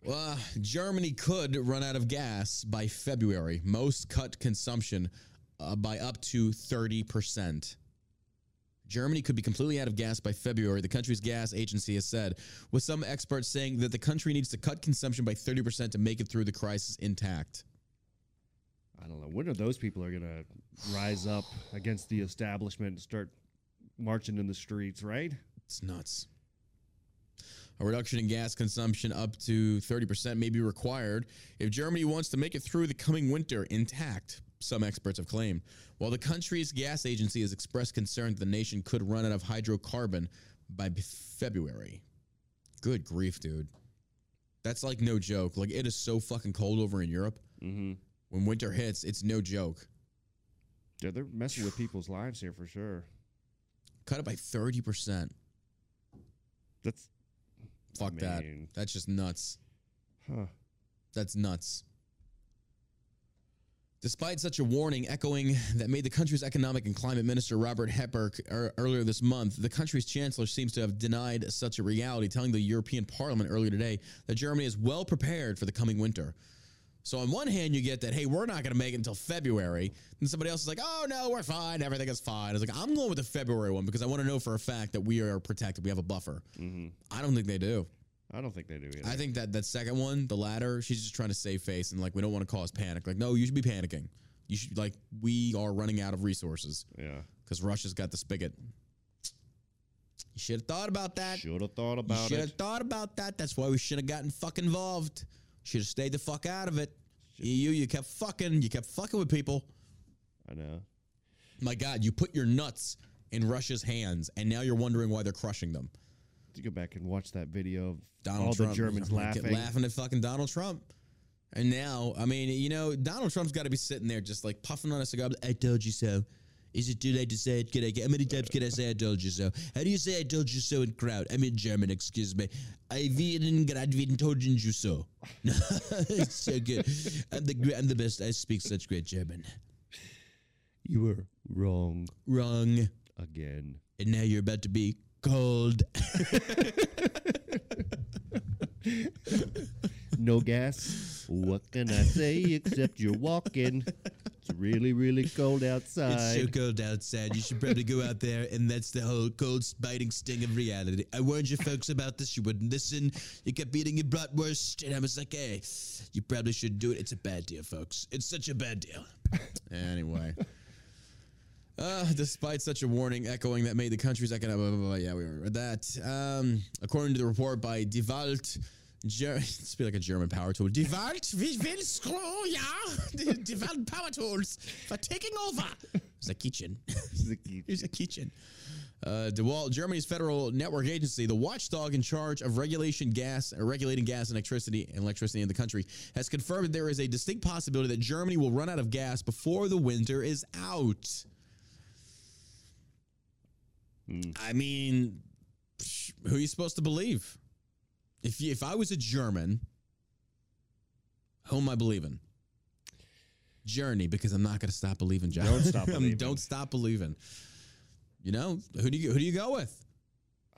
Well, Germany could run out of gas by February. Most cut consumption uh, by up to 30%. Germany could be completely out of gas by February, the country's gas agency has said, with some experts saying that the country needs to cut consumption by 30% to make it through the crisis intact. I don't know. When are those people are gonna rise up against the establishment and start marching in the streets, right? It's nuts. A reduction in gas consumption up to 30% may be required if Germany wants to make it through the coming winter intact, some experts have claimed. While the country's gas agency has expressed concern that the nation could run out of hydrocarbon by February. Good grief, dude. That's like no joke. Like, it is so fucking cold over in Europe. Mm-hmm. When winter hits, it's no joke. Yeah, they're messing with people's lives here for sure. Cut it by 30%. That's Fuck that. mean- That's just nuts. huh. That's nuts. Despite such a warning echoing that made the country's economic and climate minister Robert Hepburn er, earlier this month, the country's chancellor seems to have denied such a reality, telling the European Parliament earlier today that Germany is well prepared for the coming winter. So on one hand, you get that, hey, we're not going to make it until February. And somebody else is like, oh, no, we're fine. Everything is fine. I was like, I'm going with the February one because I want to know for a fact that we are protected. We have a buffer. Mm-hmm. I don't think they do. I don't think they do either. I think that that second one, the latter, she's just trying to save face and like we don't want to cause panic. Like, no, you should be panicking. You should like we are running out of resources yeah. because Russia's got the spigot. You should have thought about that. Should have thought You about should have thought about that. That's why we should have gotten fucking involved. Should have stayed the fuck out of it. EU, you kept fucking, you kept fucking with people. I know. My God, you put your nuts in Russia's hands, and now you're wondering why they're crushing them. To go back and watch that video of Donald all Trump. the Germans laughing. laughing at fucking Donald Trump. And now, I mean, you know, Donald Trump's got to be sitting there just like puffing on a cigar. I told you so. Is it too late to say it? Can I get, how many times can I say I told you so? How do you say I told you so in crowd? I'm in German, excuse me. I werden gerade werden told you so. it's so good. I'm the, I'm the best. I speak such great German. You were wrong Wrong. again. And now you're about to be cold. No gas. What can I say except you're walking? It's really, really cold outside. It's so cold outside. You should probably go out there, and that's the whole cold, biting sting of reality. I warned you folks about this. You wouldn't listen. You kept eating your bratwurst, and I was like, hey, you probably should do it. It's a bad deal, folks. It's such a bad deal. anyway. Uh, despite such a warning echoing that made the country's economic, blah, blah, blah, yeah, we read that. Um, according to the report by Die Welt, Ger- it's be like a German power tool. Die Welt, will screw, ja? Die, Welt power tools for taking over. It's a kitchen. Here's a kitchen. Uh, DeWalt, Germany's federal network agency, the watchdog in charge of regulation gas, uh, regulating gas and electricity and electricity in the country, has confirmed that there is a distinct possibility that Germany will run out of gas before the winter is out. I mean, who are you supposed to believe? If if I was a German, who am I believing? Journey, because I'm not going to stop believing. John. Don't stop believing. Don't stop believing. You know who do you who do you go with?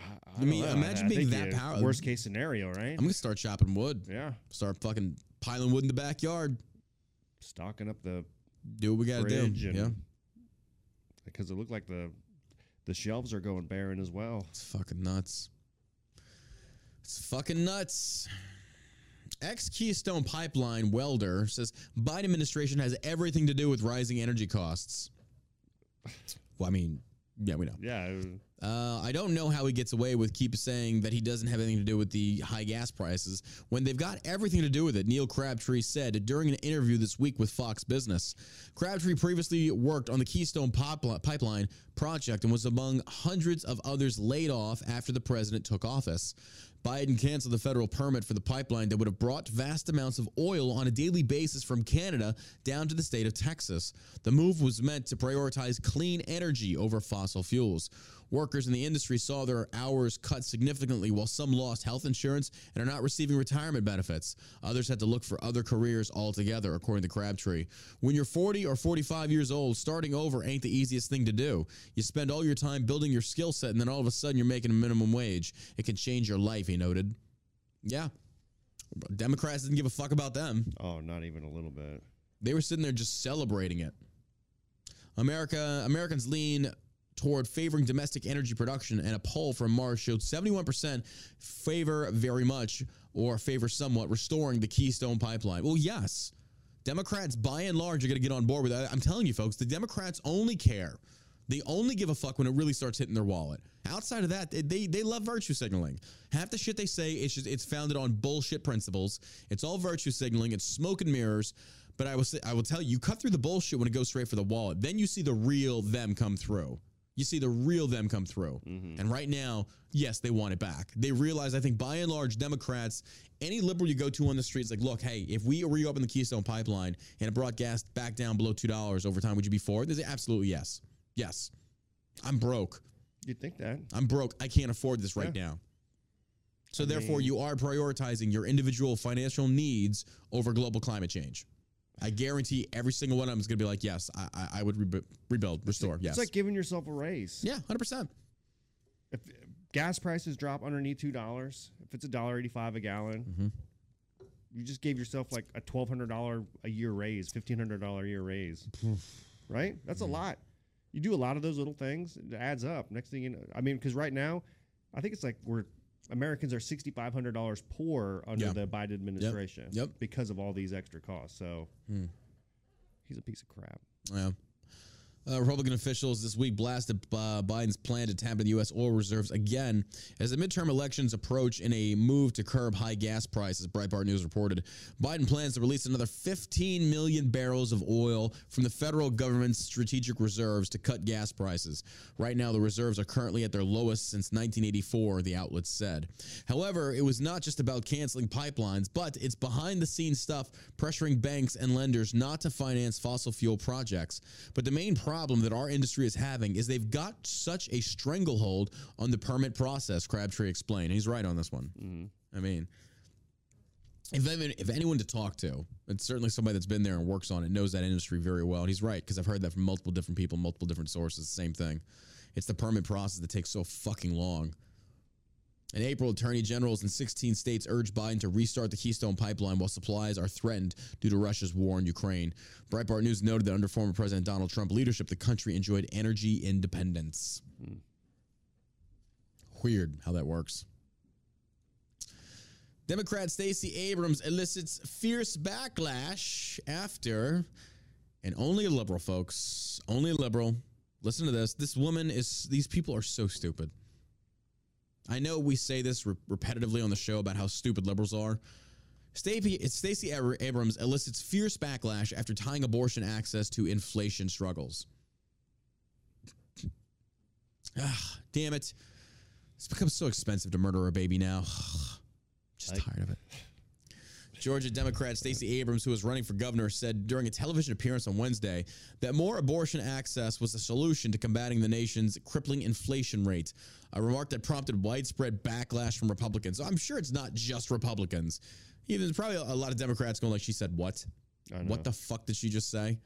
I, I mean, imagine being that powerful. Worst case scenario, right? I'm gonna start chopping wood. yeah, Start fucking piling wood in the backyard. stocking up the Do what we gotta do. Yeah, because it looked like the the shelves are going barren as well. it's fucking nuts. It's fucking nuts. Ex Keystone Pipeline welder says Biden administration has everything to do with rising energy costs. Well, I mean, yeah, we know. Yeah, Uh, I don't know how he gets away with keep saying that he doesn't have anything to do with the high gas prices when they've got everything to do with it. Neil Crabtree said during an interview this week with Fox Business. Crabtree previously worked on the Keystone Pipeline project and was among hundreds of others laid off after the president took office. Biden canceled the federal permit for the pipeline that would have brought vast amounts of oil on a daily basis from Canada down to the state of Texas. The move was meant to prioritize clean energy over fossil fuels. Workers in the industry saw their hours cut significantly, while some lost health insurance and are not receiving retirement benefits. Others had to look for other careers altogether, according to Crabtree. When you're 40 or 45 years old, starting over ain't the easiest thing to do. You spend all your time building your skill set, and then all of a sudden you're making a minimum wage. It can change your life, noted. Yeah. Democrats didn't give a fuck about them. oh, not even a little bit. They were sitting there just celebrating it. America Americans lean toward favoring domestic energy production, and a poll from March showed 71% favor very much or favor somewhat restoring the Keystone Pipeline. Well, yes. Democrats, by and large, are going to get on board with that. I'm telling you, folks, the Democrats only care. They only give a fuck when it really starts hitting their wallet. Outside of that, they they love virtue signaling. Half the shit they say is just it's founded on bullshit principles. It's all virtue signaling. It's smoke and mirrors. But I will say, I will tell you, you cut through the bullshit when it goes straight for the wallet. Then you see the real them come through. You see the real them come through. Mm-hmm. And right now, yes, they want it back. They realize, I think, by and large, Democrats, any liberal you go to on the streets, like, look, hey, if we reopen the Keystone Pipeline and it brought gas back down below two dollars over time, would you be for it? They say, absolutely yes, yes. I'm broke. You'd think that. I'm broke. I can't afford this right Yeah. now. So I therefore, mean- you are prioritizing your individual financial needs over global climate change. I guarantee every single one of them is going to be like, yes, I, I, I would rebu- rebuild, restore. Yes. It's like giving yourself a raise. yeah, 100%. If gas prices drop underneath two dollars, if it's a dollar eighty-five a gallon, Mm-hmm. you just gave yourself like a twelve hundred dollar a year raise, fifteen hundred dollar a year raise, right? That's Mm-hmm. a lot. You do a lot of those little things, it adds up. Next thing you know, I mean, because right now, I think it's like we're Americans are sixty five hundred dollars poor under Yeah. the Biden administration. Yep. Because of all these extra costs. So Hmm. he's a piece of crap. Yeah. Uh, Republican officials this week blasted uh, Biden's plan to tap into the U.S. oil reserves again as the midterm elections approach in a move to curb high gas prices. Breitbart News reported Biden plans to release another 15 million barrels of oil from the federal government's strategic reserves to cut gas prices. Right now, the reserves are currently at their lowest since 1984, the outlet said. However, it was not just about canceling pipelines, but it's behind the scenes stuff pressuring banks and lenders not to finance fossil fuel projects. But the main problem that our industry is having is they've got such a stranglehold on the permit process, Crabtree explained. He's right on this one. Mm-hmm. I mean, if anyone, if anyone to talk to, it's certainly somebody that's been there and works on it, knows that industry very well. And he's right because I've heard that from multiple different people, multiple different sources. Same thing. It's the permit process that takes so fucking long. In April, attorney generals in 16 states urged Biden to restart the Keystone pipeline while supplies are threatened due to Russia's war in Ukraine. Breitbart News noted that under former President Donald Trump leadership, the country enjoyed energy independence. Weird how that works. Democrat Stacey Abrams elicits fierce backlash after, and only a liberal, folks, only a liberal. Listen to this. This woman is, these people are so stupid. I know we say this re- repetitively on the show about how stupid liberals are. Stacey Abrams elicits fierce backlash after tying abortion access to inflation struggles. Ah, damn it. It's become so expensive to murder a baby now. Just I- tired of it. Georgia Democrat Stacey Abrams, who was running for governor, said during a television appearance on Wednesday that more abortion access was the solution to combating the nation's crippling inflation rate. A remark that prompted widespread backlash from Republicans. So I'm sure it's not just Republicans. Even there's probably a lot of Democrats going like, "She said what? What the fuck did she just say?"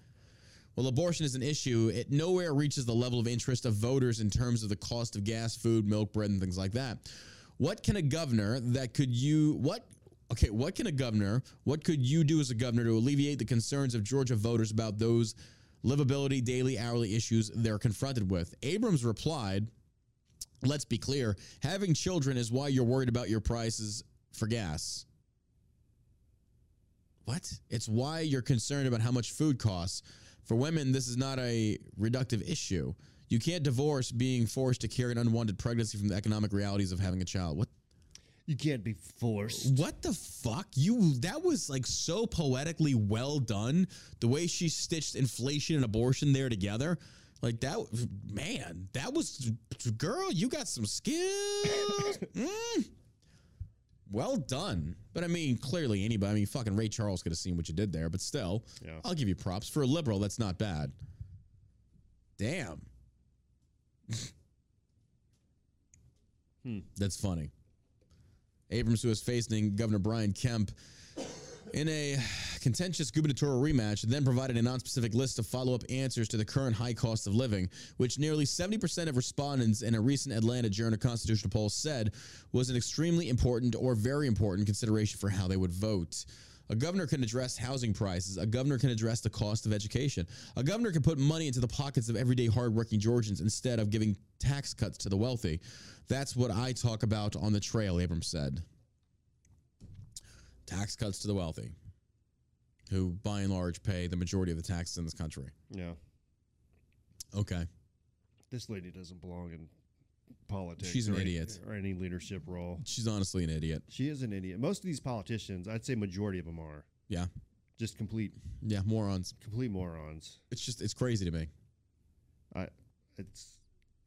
Well, abortion is an issue. It nowhere reaches the level of interest of voters in terms of the cost of gas, food, milk, bread, and things like that. What can a governor that could you what okay, what can a governor, what could you do as a governor to alleviate the concerns of Georgia voters about those livability, daily, hourly issues they're confronted with? Abrams replied, Let's be clear, having children is why you're worried about your prices for gas. What? It's why you're concerned about how much food costs. For women, this is not a reductive issue. You can't divorce being forced to carry an unwanted pregnancy from the economic realities of having a child. What You can't be forced. what the fuck? You that was like so poetically well done. The way she stitched inflation and abortion there together. Like that man, that was girl, you got some skills. Mm. Well done. But I mean, clearly anybody, I mean, fucking Ray Charles could have seen what you did there, but still, Yeah. I'll give you props. For a liberal, that's not bad. Damn. hmm. That's funny. Abrams, who is facing Governor Brian Kemp in a contentious gubernatorial rematch, then provided a nonspecific list of follow up answers to the current high cost of living, which nearly 70% of respondents in a recent Atlanta Journal Constitutional poll said was an extremely important or very important consideration for how they would vote. A governor can address housing prices. A governor can address the cost of education. A governor can put money into the pockets of everyday hardworking Georgians instead of giving tax cuts to the wealthy. That's what I talk about on the trail, Abrams said. Tax cuts to the wealthy, who by and large pay the majority of the taxes in this country. Yeah. Okay. this lady doesn't belong in politics. She's an or any- idiot. or any leadership role. She's honestly an idiot. She is an idiot. Most of these politicians, I'd say majority of them are Yeah. just complete Yeah, morons. complete morons. It's just it's crazy to me. I, it's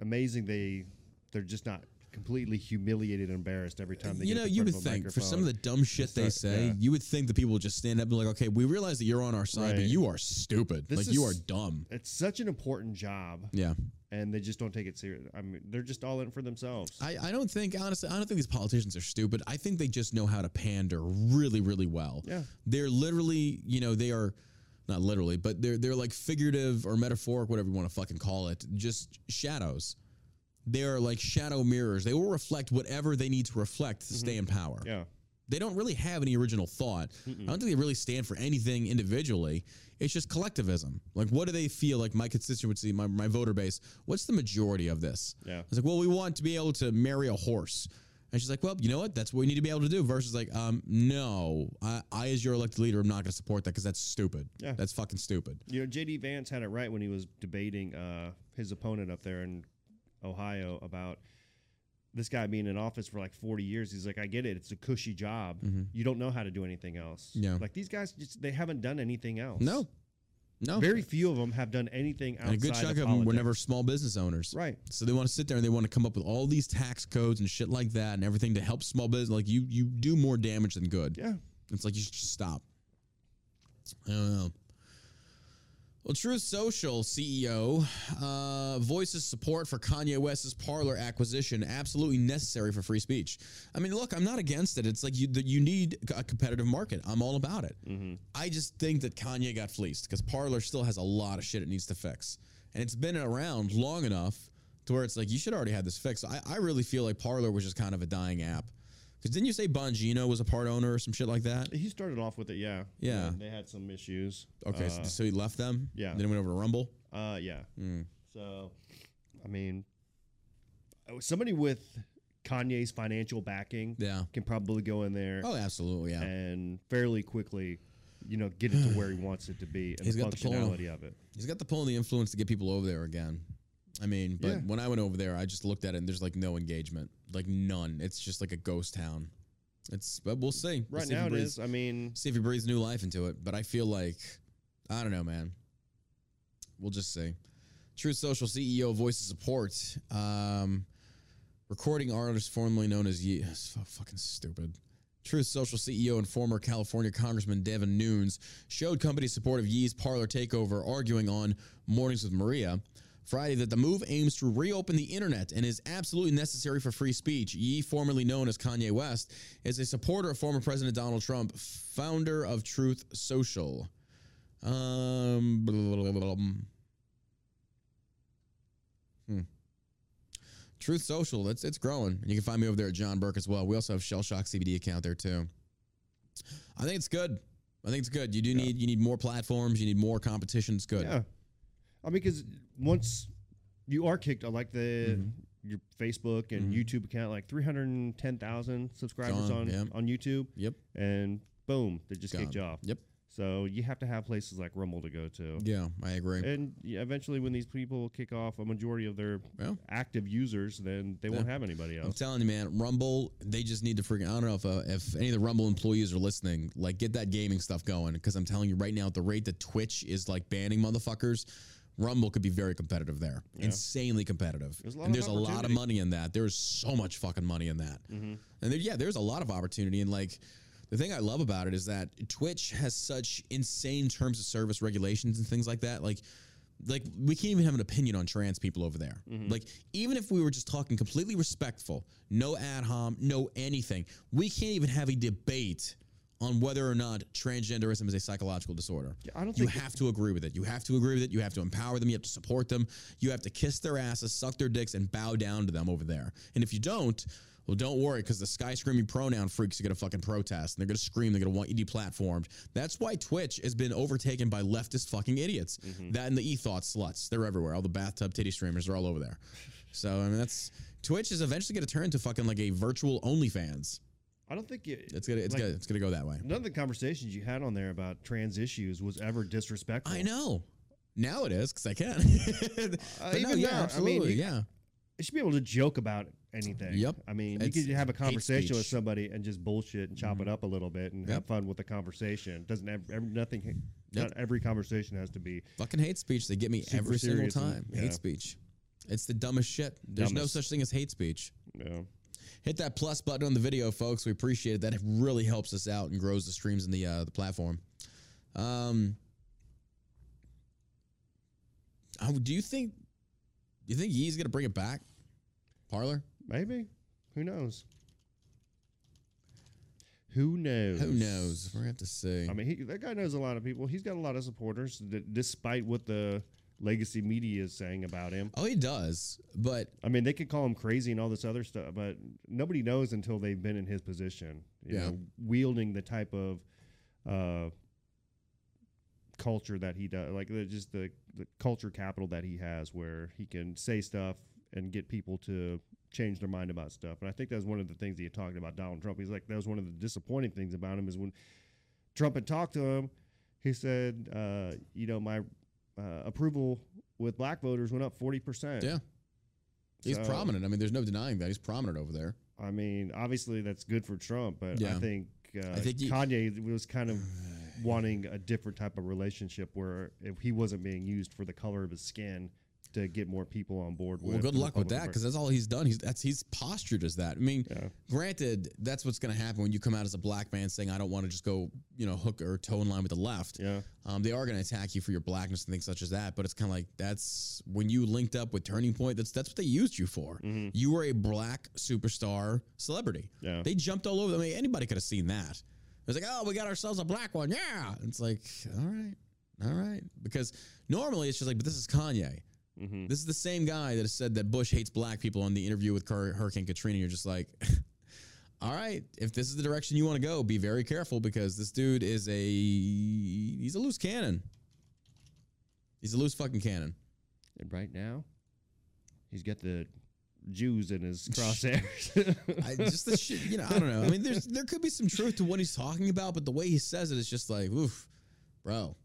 amazing they they're just not completely humiliated and embarrassed every time they you know, you would think for some of the dumb shit they start- say, yeah. you would think the people would just stand up and be like, "Okay, we realize that you're on our side, but you are stupid. This like you are dumb." it's such an important job Yeah, and they just don't take it serious. I mean, they're just all in for themselves. I, I don't think honestly, I don't think these politicians are stupid. I think they just know how to pander really, really well. Yeah. they're literally, you know, they are not literally, but they're they're like figurative or metaphoric, whatever you want to fucking call it, just shadows. They are like shadow mirrors. They will reflect whatever they need to reflect to stay mm-hmm. in power. yeah. They don't really have any original thought. I don't think they really stand for anything individually. It's just collectivism. Like, what do they feel like my constituency, my, my voter base? What's the majority of this? Yeah. I was like, well, we want to be able to marry a horse. And she's like, well, you know what? That's what we need to be able to do. Versus like, um, no, I, I as your elected leader, I'm not going to support that because that's stupid. Yeah. That's fucking stupid. You know, JD Vance had it right when he was debating uh, his opponent up there in Ohio about this guy being in office for like 40 years. He's like, I get it. It's a cushy job. You don't know how to do anything else. Mm-hmm. Yeah. Like these guys, just they haven't done anything else. No, no. Very few of them have done anything outside and a good chunk of of them were never small business owners. Right. So they want to sit there and they want to come up with all these tax codes and shit like that and everything to help small business. Like you, you do more damage than good. Yeah. It's like you should just stop. I don't know. Well, Truth Social CEO uh, voices support for Kanye West's Parler acquisition, absolutely necessary for free speech. I mean, look, I'm not against it. It's like you you need a competitive market. I'm all about it. I just think that Kanye got fleeced because Parler still has a lot of shit it needs to fix, and it's been around long enough to where it's like you should already have this fixed. I, I really feel like Parler was just kind of a dying app. Because didn't you say Bongino was a part owner or some shit like that? He started off with it. Yeah. Yeah. They had some issues. Okay, Uh, so, so he left them. yeah. Then went over to Rumble. Uh, yeah. Mm. So, I mean, uh, somebody with Kanye's financial backing Yeah. can probably go in there Oh, absolutely. Yeah. and fairly quickly, you know, get it to where he wants it to be and He's the got the pull. functionality of it. He's got the pull and the influence to get people over there again. I mean, but Yeah. when I went over there, I just looked at it and there's like no engagement, like none. It's just like a ghost town. It's, but we'll see. We'll Right see now it breathes- is. I mean, See if he breathes new life into it. But I feel like, I don't know, man. We'll just see. Truth Social CEO voices support. Um, recording artist formerly known as Ye. It's so fucking stupid. Truth Social CEO and former California Congressman Devin Nunes showed company support of Ye's Parler takeover, arguing on Mornings with Maria Friday that the move aims to reopen the internet and is absolutely necessary for free speech. Ye, formerly known as Kanye West, is a supporter of former President Donald Trump, founder of Truth Social. Um, blah, blah, blah. Hmm. Truth Social, it's it's growing. And you can find me over there at John Burk as well. We also have Shell Shock CBD account there too. I think it's good. I think it's good. You do need you need more platforms. You need more competition. It's good. yeah. I mean, because once you are kicked, like the Mm-hmm. your Facebook and YouTube account, like three hundred and ten thousand subscribers Gone, on yeah. on YouTube, Yep. and boom, they just kicked you off. Yep. So you have to have places like Rumble to go to. Yeah, I agree. And yeah, eventually, when these people kick off a majority of their Yeah. active users, then they won't have anybody else. I'm telling you, man, Rumble, they just need to freaking. I don't know if uh, if any of the Rumble employees are listening, like get that gaming stuff going. Because I'm telling you right now, at the rate that Twitch is like banning motherfuckers, Rumble could be very competitive there, insanely competitive. There's a lot and of there's a lot of money in that. There's so much fucking money in that. Mm-hmm. And there, yeah, there's a lot of opportunity. And like, the thing I love about it is that Twitch has such insane terms of service regulations and things like that. Like, like we can't even have an opinion on trans people over there. Mm-hmm. Like, even if we were just talking completely respectful, no ad hom, no anything, we can't even have a debate on whether or not transgenderism is a psychological disorder. I don't you have to agree with it. You have to agree with it. You have to empower them. You have to support them. You have to kiss their asses, suck their dicks, and bow down to them over there. And if you don't, well, don't worry, because the sky screaming pronoun freaks are gonna fucking protest. And they're gonna scream. They're gonna want you deplatformed. That's why Twitch has been overtaken by leftist fucking idiots. Mm-hmm. That and the e-thought sluts. They're everywhere. All the bathtub titty streamers are all over there. So I mean, that's Twitch is eventually gonna turn into fucking like a virtual OnlyFans. I don't think it, It's gonna, it's like, gonna, it's gonna go that way. None of the conversations you had on there about trans issues was ever disrespectful. I know. Now it is because I can. Uh, but no, even yeah, now, I mean, you- yeah. You should be able to joke about anything. Yep. I mean, It's you could have a conversation with. Mm-hmm. somebody and just bullshit and chop it up a little bit and have fun with the conversation. Doesn't have every, nothing. Yep. Not every conversation has to be. Fucking hate speech. They get me every single serious and- time. yeah. Hate speech. It's the dumbest shit. There's no such thing as hate speech. Know, Hit that plus button on the video, folks. We appreciate it. That really helps us out and grows the streams in the uh, the platform. Um, uh, do you think? Do you think Ye's gonna bring it back? Parler? maybe. Who knows? Who knows? Who knows? We're gonna have to see. I mean, he, that guy knows a lot of people. He's got a lot of supporters, despite what the legacy media is saying about him. oh, he does, but I mean, they could call him crazy and all this other stuff, but nobody knows until they've been in his position. You Yeah. know, wielding the type of uh, culture that he does, like the, just the, the culture capital that he has, where he can say stuff and get people to change their mind about stuff. And I think that was one of the things he had talked about Donald Trump. He's like, that was one of the disappointing things about him is when Trump had talked to him, he said, uh, you know, my uh, approval with black voters went up 40%. yeah, he's So- prominent. I mean, there's no denying that he's prominent over there. I mean, obviously that's good for Trump, but Yeah. I think, uh, I think you- Kanye was kind of wanting a different type of relationship where if he wasn't being used for the color of his skin to get more people on board with. Well, good luck with that because that's all he's done. He's that's he's postured as that. I mean, Yeah. granted, that's what's going to happen when you come out as a black man saying, "I don't want to just go, you know, hook or toe in line with the left." Yeah. Um, they are going to attack you for your blackness and things such as that. But it's kind of like that's when you linked up with Turning Point. That's that's what they used you for. You were a black superstar celebrity. Mm-hmm. Yeah. They jumped all over. I mean, anybody could have seen that. It was like, oh, we got ourselves a black one. Yeah. It's like, all right, all right. Because normally it's just like, but this is Kanye. Mm-hmm. This is the same guy that has said that Bush hates black people on the interview with Hurricane Katrina. You're just like, all right, if this is the direction you want to go, be very careful because this dude is a he's a loose cannon. He's a loose fucking cannon. And right now, he's got the Jews in his crosshairs. I just the shit, you know, I don't know. I mean, there's there could be some truth to what he's talking about, but the way he says it is just like, oof, bro,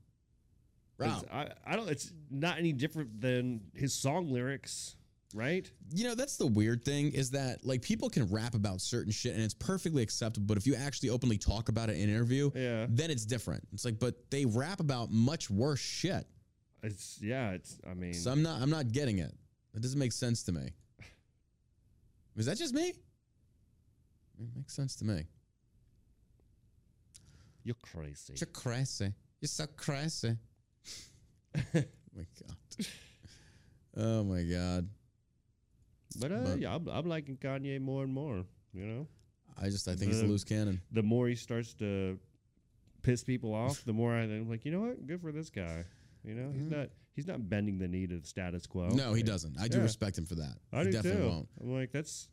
I, I don't. It's not any different than his song lyrics, right? You know, that's the weird thing is that like people can rap about certain shit and it's perfectly acceptable, but if you actually openly talk about it in an interview, Yeah. then it's different. It's like, but they rap about much worse shit. It's yeah. It's. I mean, So I'm not I'm not getting it. It doesn't make sense to me. Is that just me? It makes sense to me. you're crazy. You're crazy. You're so crazy. Oh my god. Oh my god. But, uh, But- yeah, I'm, I'm liking Kanye more and more. You know, I just I think he's a loose cannon. the more he starts to piss people off, the more I think like, you know what? Good for this guy. You know, he's not he's not bending the knee to the status quo. Mm-hmm. No, he doesn't. I do Yeah. respect him for that. I he do definitely too. won't. I'm like, that's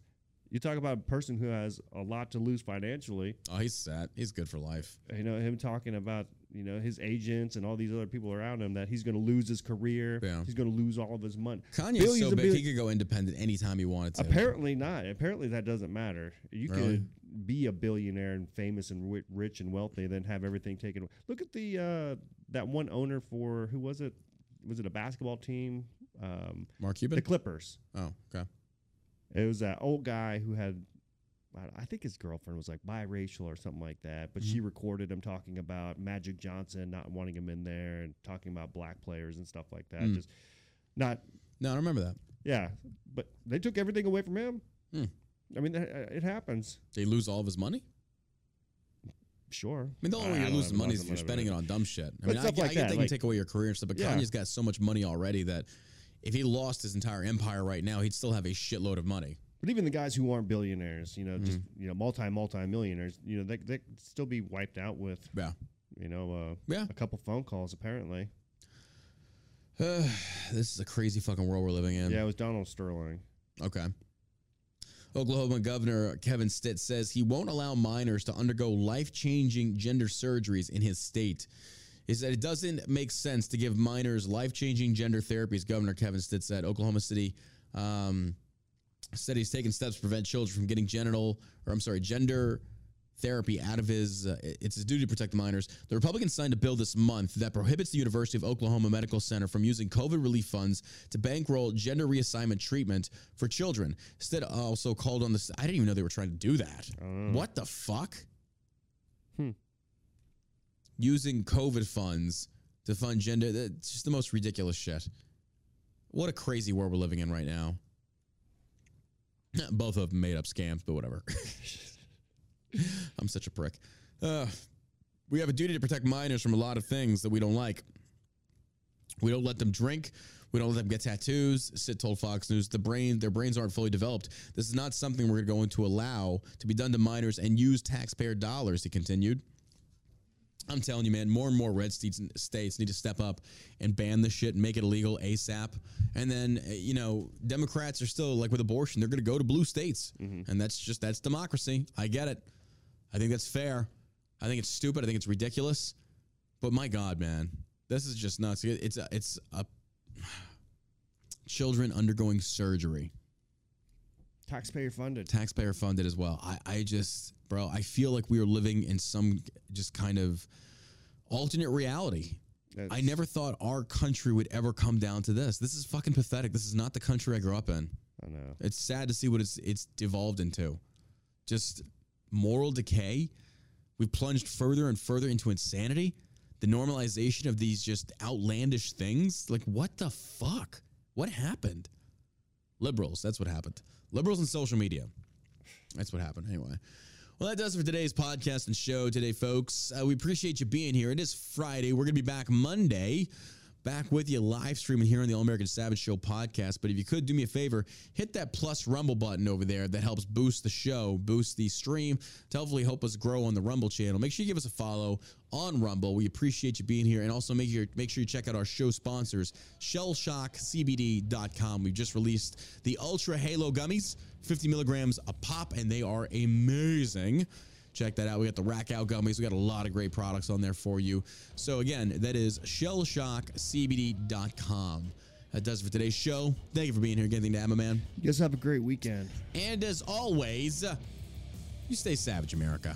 you talk about a person who has a lot to lose financially. Oh, he's set. He's good for life. You know, him talking about you know his agents and all these other people around him that he's going to lose his career. Yeah. He's going to lose all of his money. Kanye's Billions so big billions- he could go independent anytime he wanted to. Apparently not. Apparently that doesn't matter. You Really? could be a billionaire and famous and rich and wealthy, then have everything taken. away. Look at the uh, that one owner for who was it? Was it a basketball team? Um, Mark Cuban. the Clippers. oh, okay. It was that old guy who had, I think his girlfriend was like biracial or something like that. But Mm-hmm. she recorded him talking about Magic Johnson not wanting him in there and talking about black players and stuff like that. Mm. Just not, No, I don't remember that. yeah. But they took everything away from him. Hmm. I mean, it happens. They lose all of his money? Sure. I mean, the only way you're losing money is if you're spending it on dumb shit. I But mean, I, get- I like get that, that you like- take away your career and stuff, but Yeah. Kanye's got so much money already that if he lost his entire empire right now, he'd still have a shitload of money. But even the guys who aren't billionaires, you know, just Mm-hmm. you know, multi multi millionaires, you know, they they could still be wiped out with Yeah. you know uh, Yeah. a couple phone calls apparently. this is a crazy fucking world we're living in. Yeah, it was Donald Sterling. Okay. Oklahoma Governor Kevin Stitt says he won't allow minors to undergo life changing gender surgeries in his state. He said it doesn't make sense to give minors life changing gender therapies, Governor Kevin Stitt said. Oklahoma City um, said he's taken steps to prevent children from getting genital, or I'm sorry, gender therapy out of his uh, it's his duty to protect the minors. The republicans signed a bill this month that prohibits the university of oklahoma medical center from using covid relief funds to bankroll gender reassignment treatment for children. Instead also called on this i didn't even know they were trying to do that. What the fuck? Using covid funds to fund gender that's just the most ridiculous shit. What a crazy world we're living in right now both of them made up scams but whatever I'm such a prick. Uh, we have a duty to protect minors from a lot of things that we don't like. We don't let them drink. We don't let them get tattoos. Stitt told Fox News the brain, their brains aren't fully developed. This is not something we're going to allow to be done to minors and use taxpayer dollars. He continued. I'm telling you, man, more and more red states, states need to step up and ban this shit and make it illegal ASAP. And then, uh, you know, Democrats are still like with abortion, they're going to go to blue states. And that's just, that's democracy. I get it. I think that's fair. I think it's stupid. I think it's ridiculous. But my God, man, this is just nuts. It's a, it's a children undergoing surgery, Taxpayer funded. taxpayer funded as well. I, I just, bro, I feel like we are living in some just kind of alternate reality. I never thought our country would ever come down to this. This is fucking pathetic. This is not the country I grew up in. I know. It's sad to see what it's it's devolved into. Just moral decay. We've plunged further and further into insanity. The normalization of these just outlandish things. Like what the fuck? What happened? Liberals, that's what happened. Liberals and social media. That's what happened anyway. Well, that does it for today's podcast and show today, folks. Uh, we appreciate you being here. It is Friday. We're going to be back Monday, back with you live streaming here on the All American Savage Show podcast. But if you could do me a favor, hit that plus Rumble button over there that helps boost the show, boost the stream to hopefully help us grow on the Rumble channel. Make sure you give us a follow on Rumble. We appreciate you being here. And also make, your, make sure you check out our show sponsors, shellshockcbd.com. We've just released the Ultra Halo Gummies, 50 milligrams a pop, and they are amazing. Check that out. We got the Rack Out Gummies. We got a lot of great products on there for you. So, again, that is shellshockcbd.com. That does it for today's show. Thank you for being here. Anything to my man? You guys have a great weekend. And as always, you stay savage, America.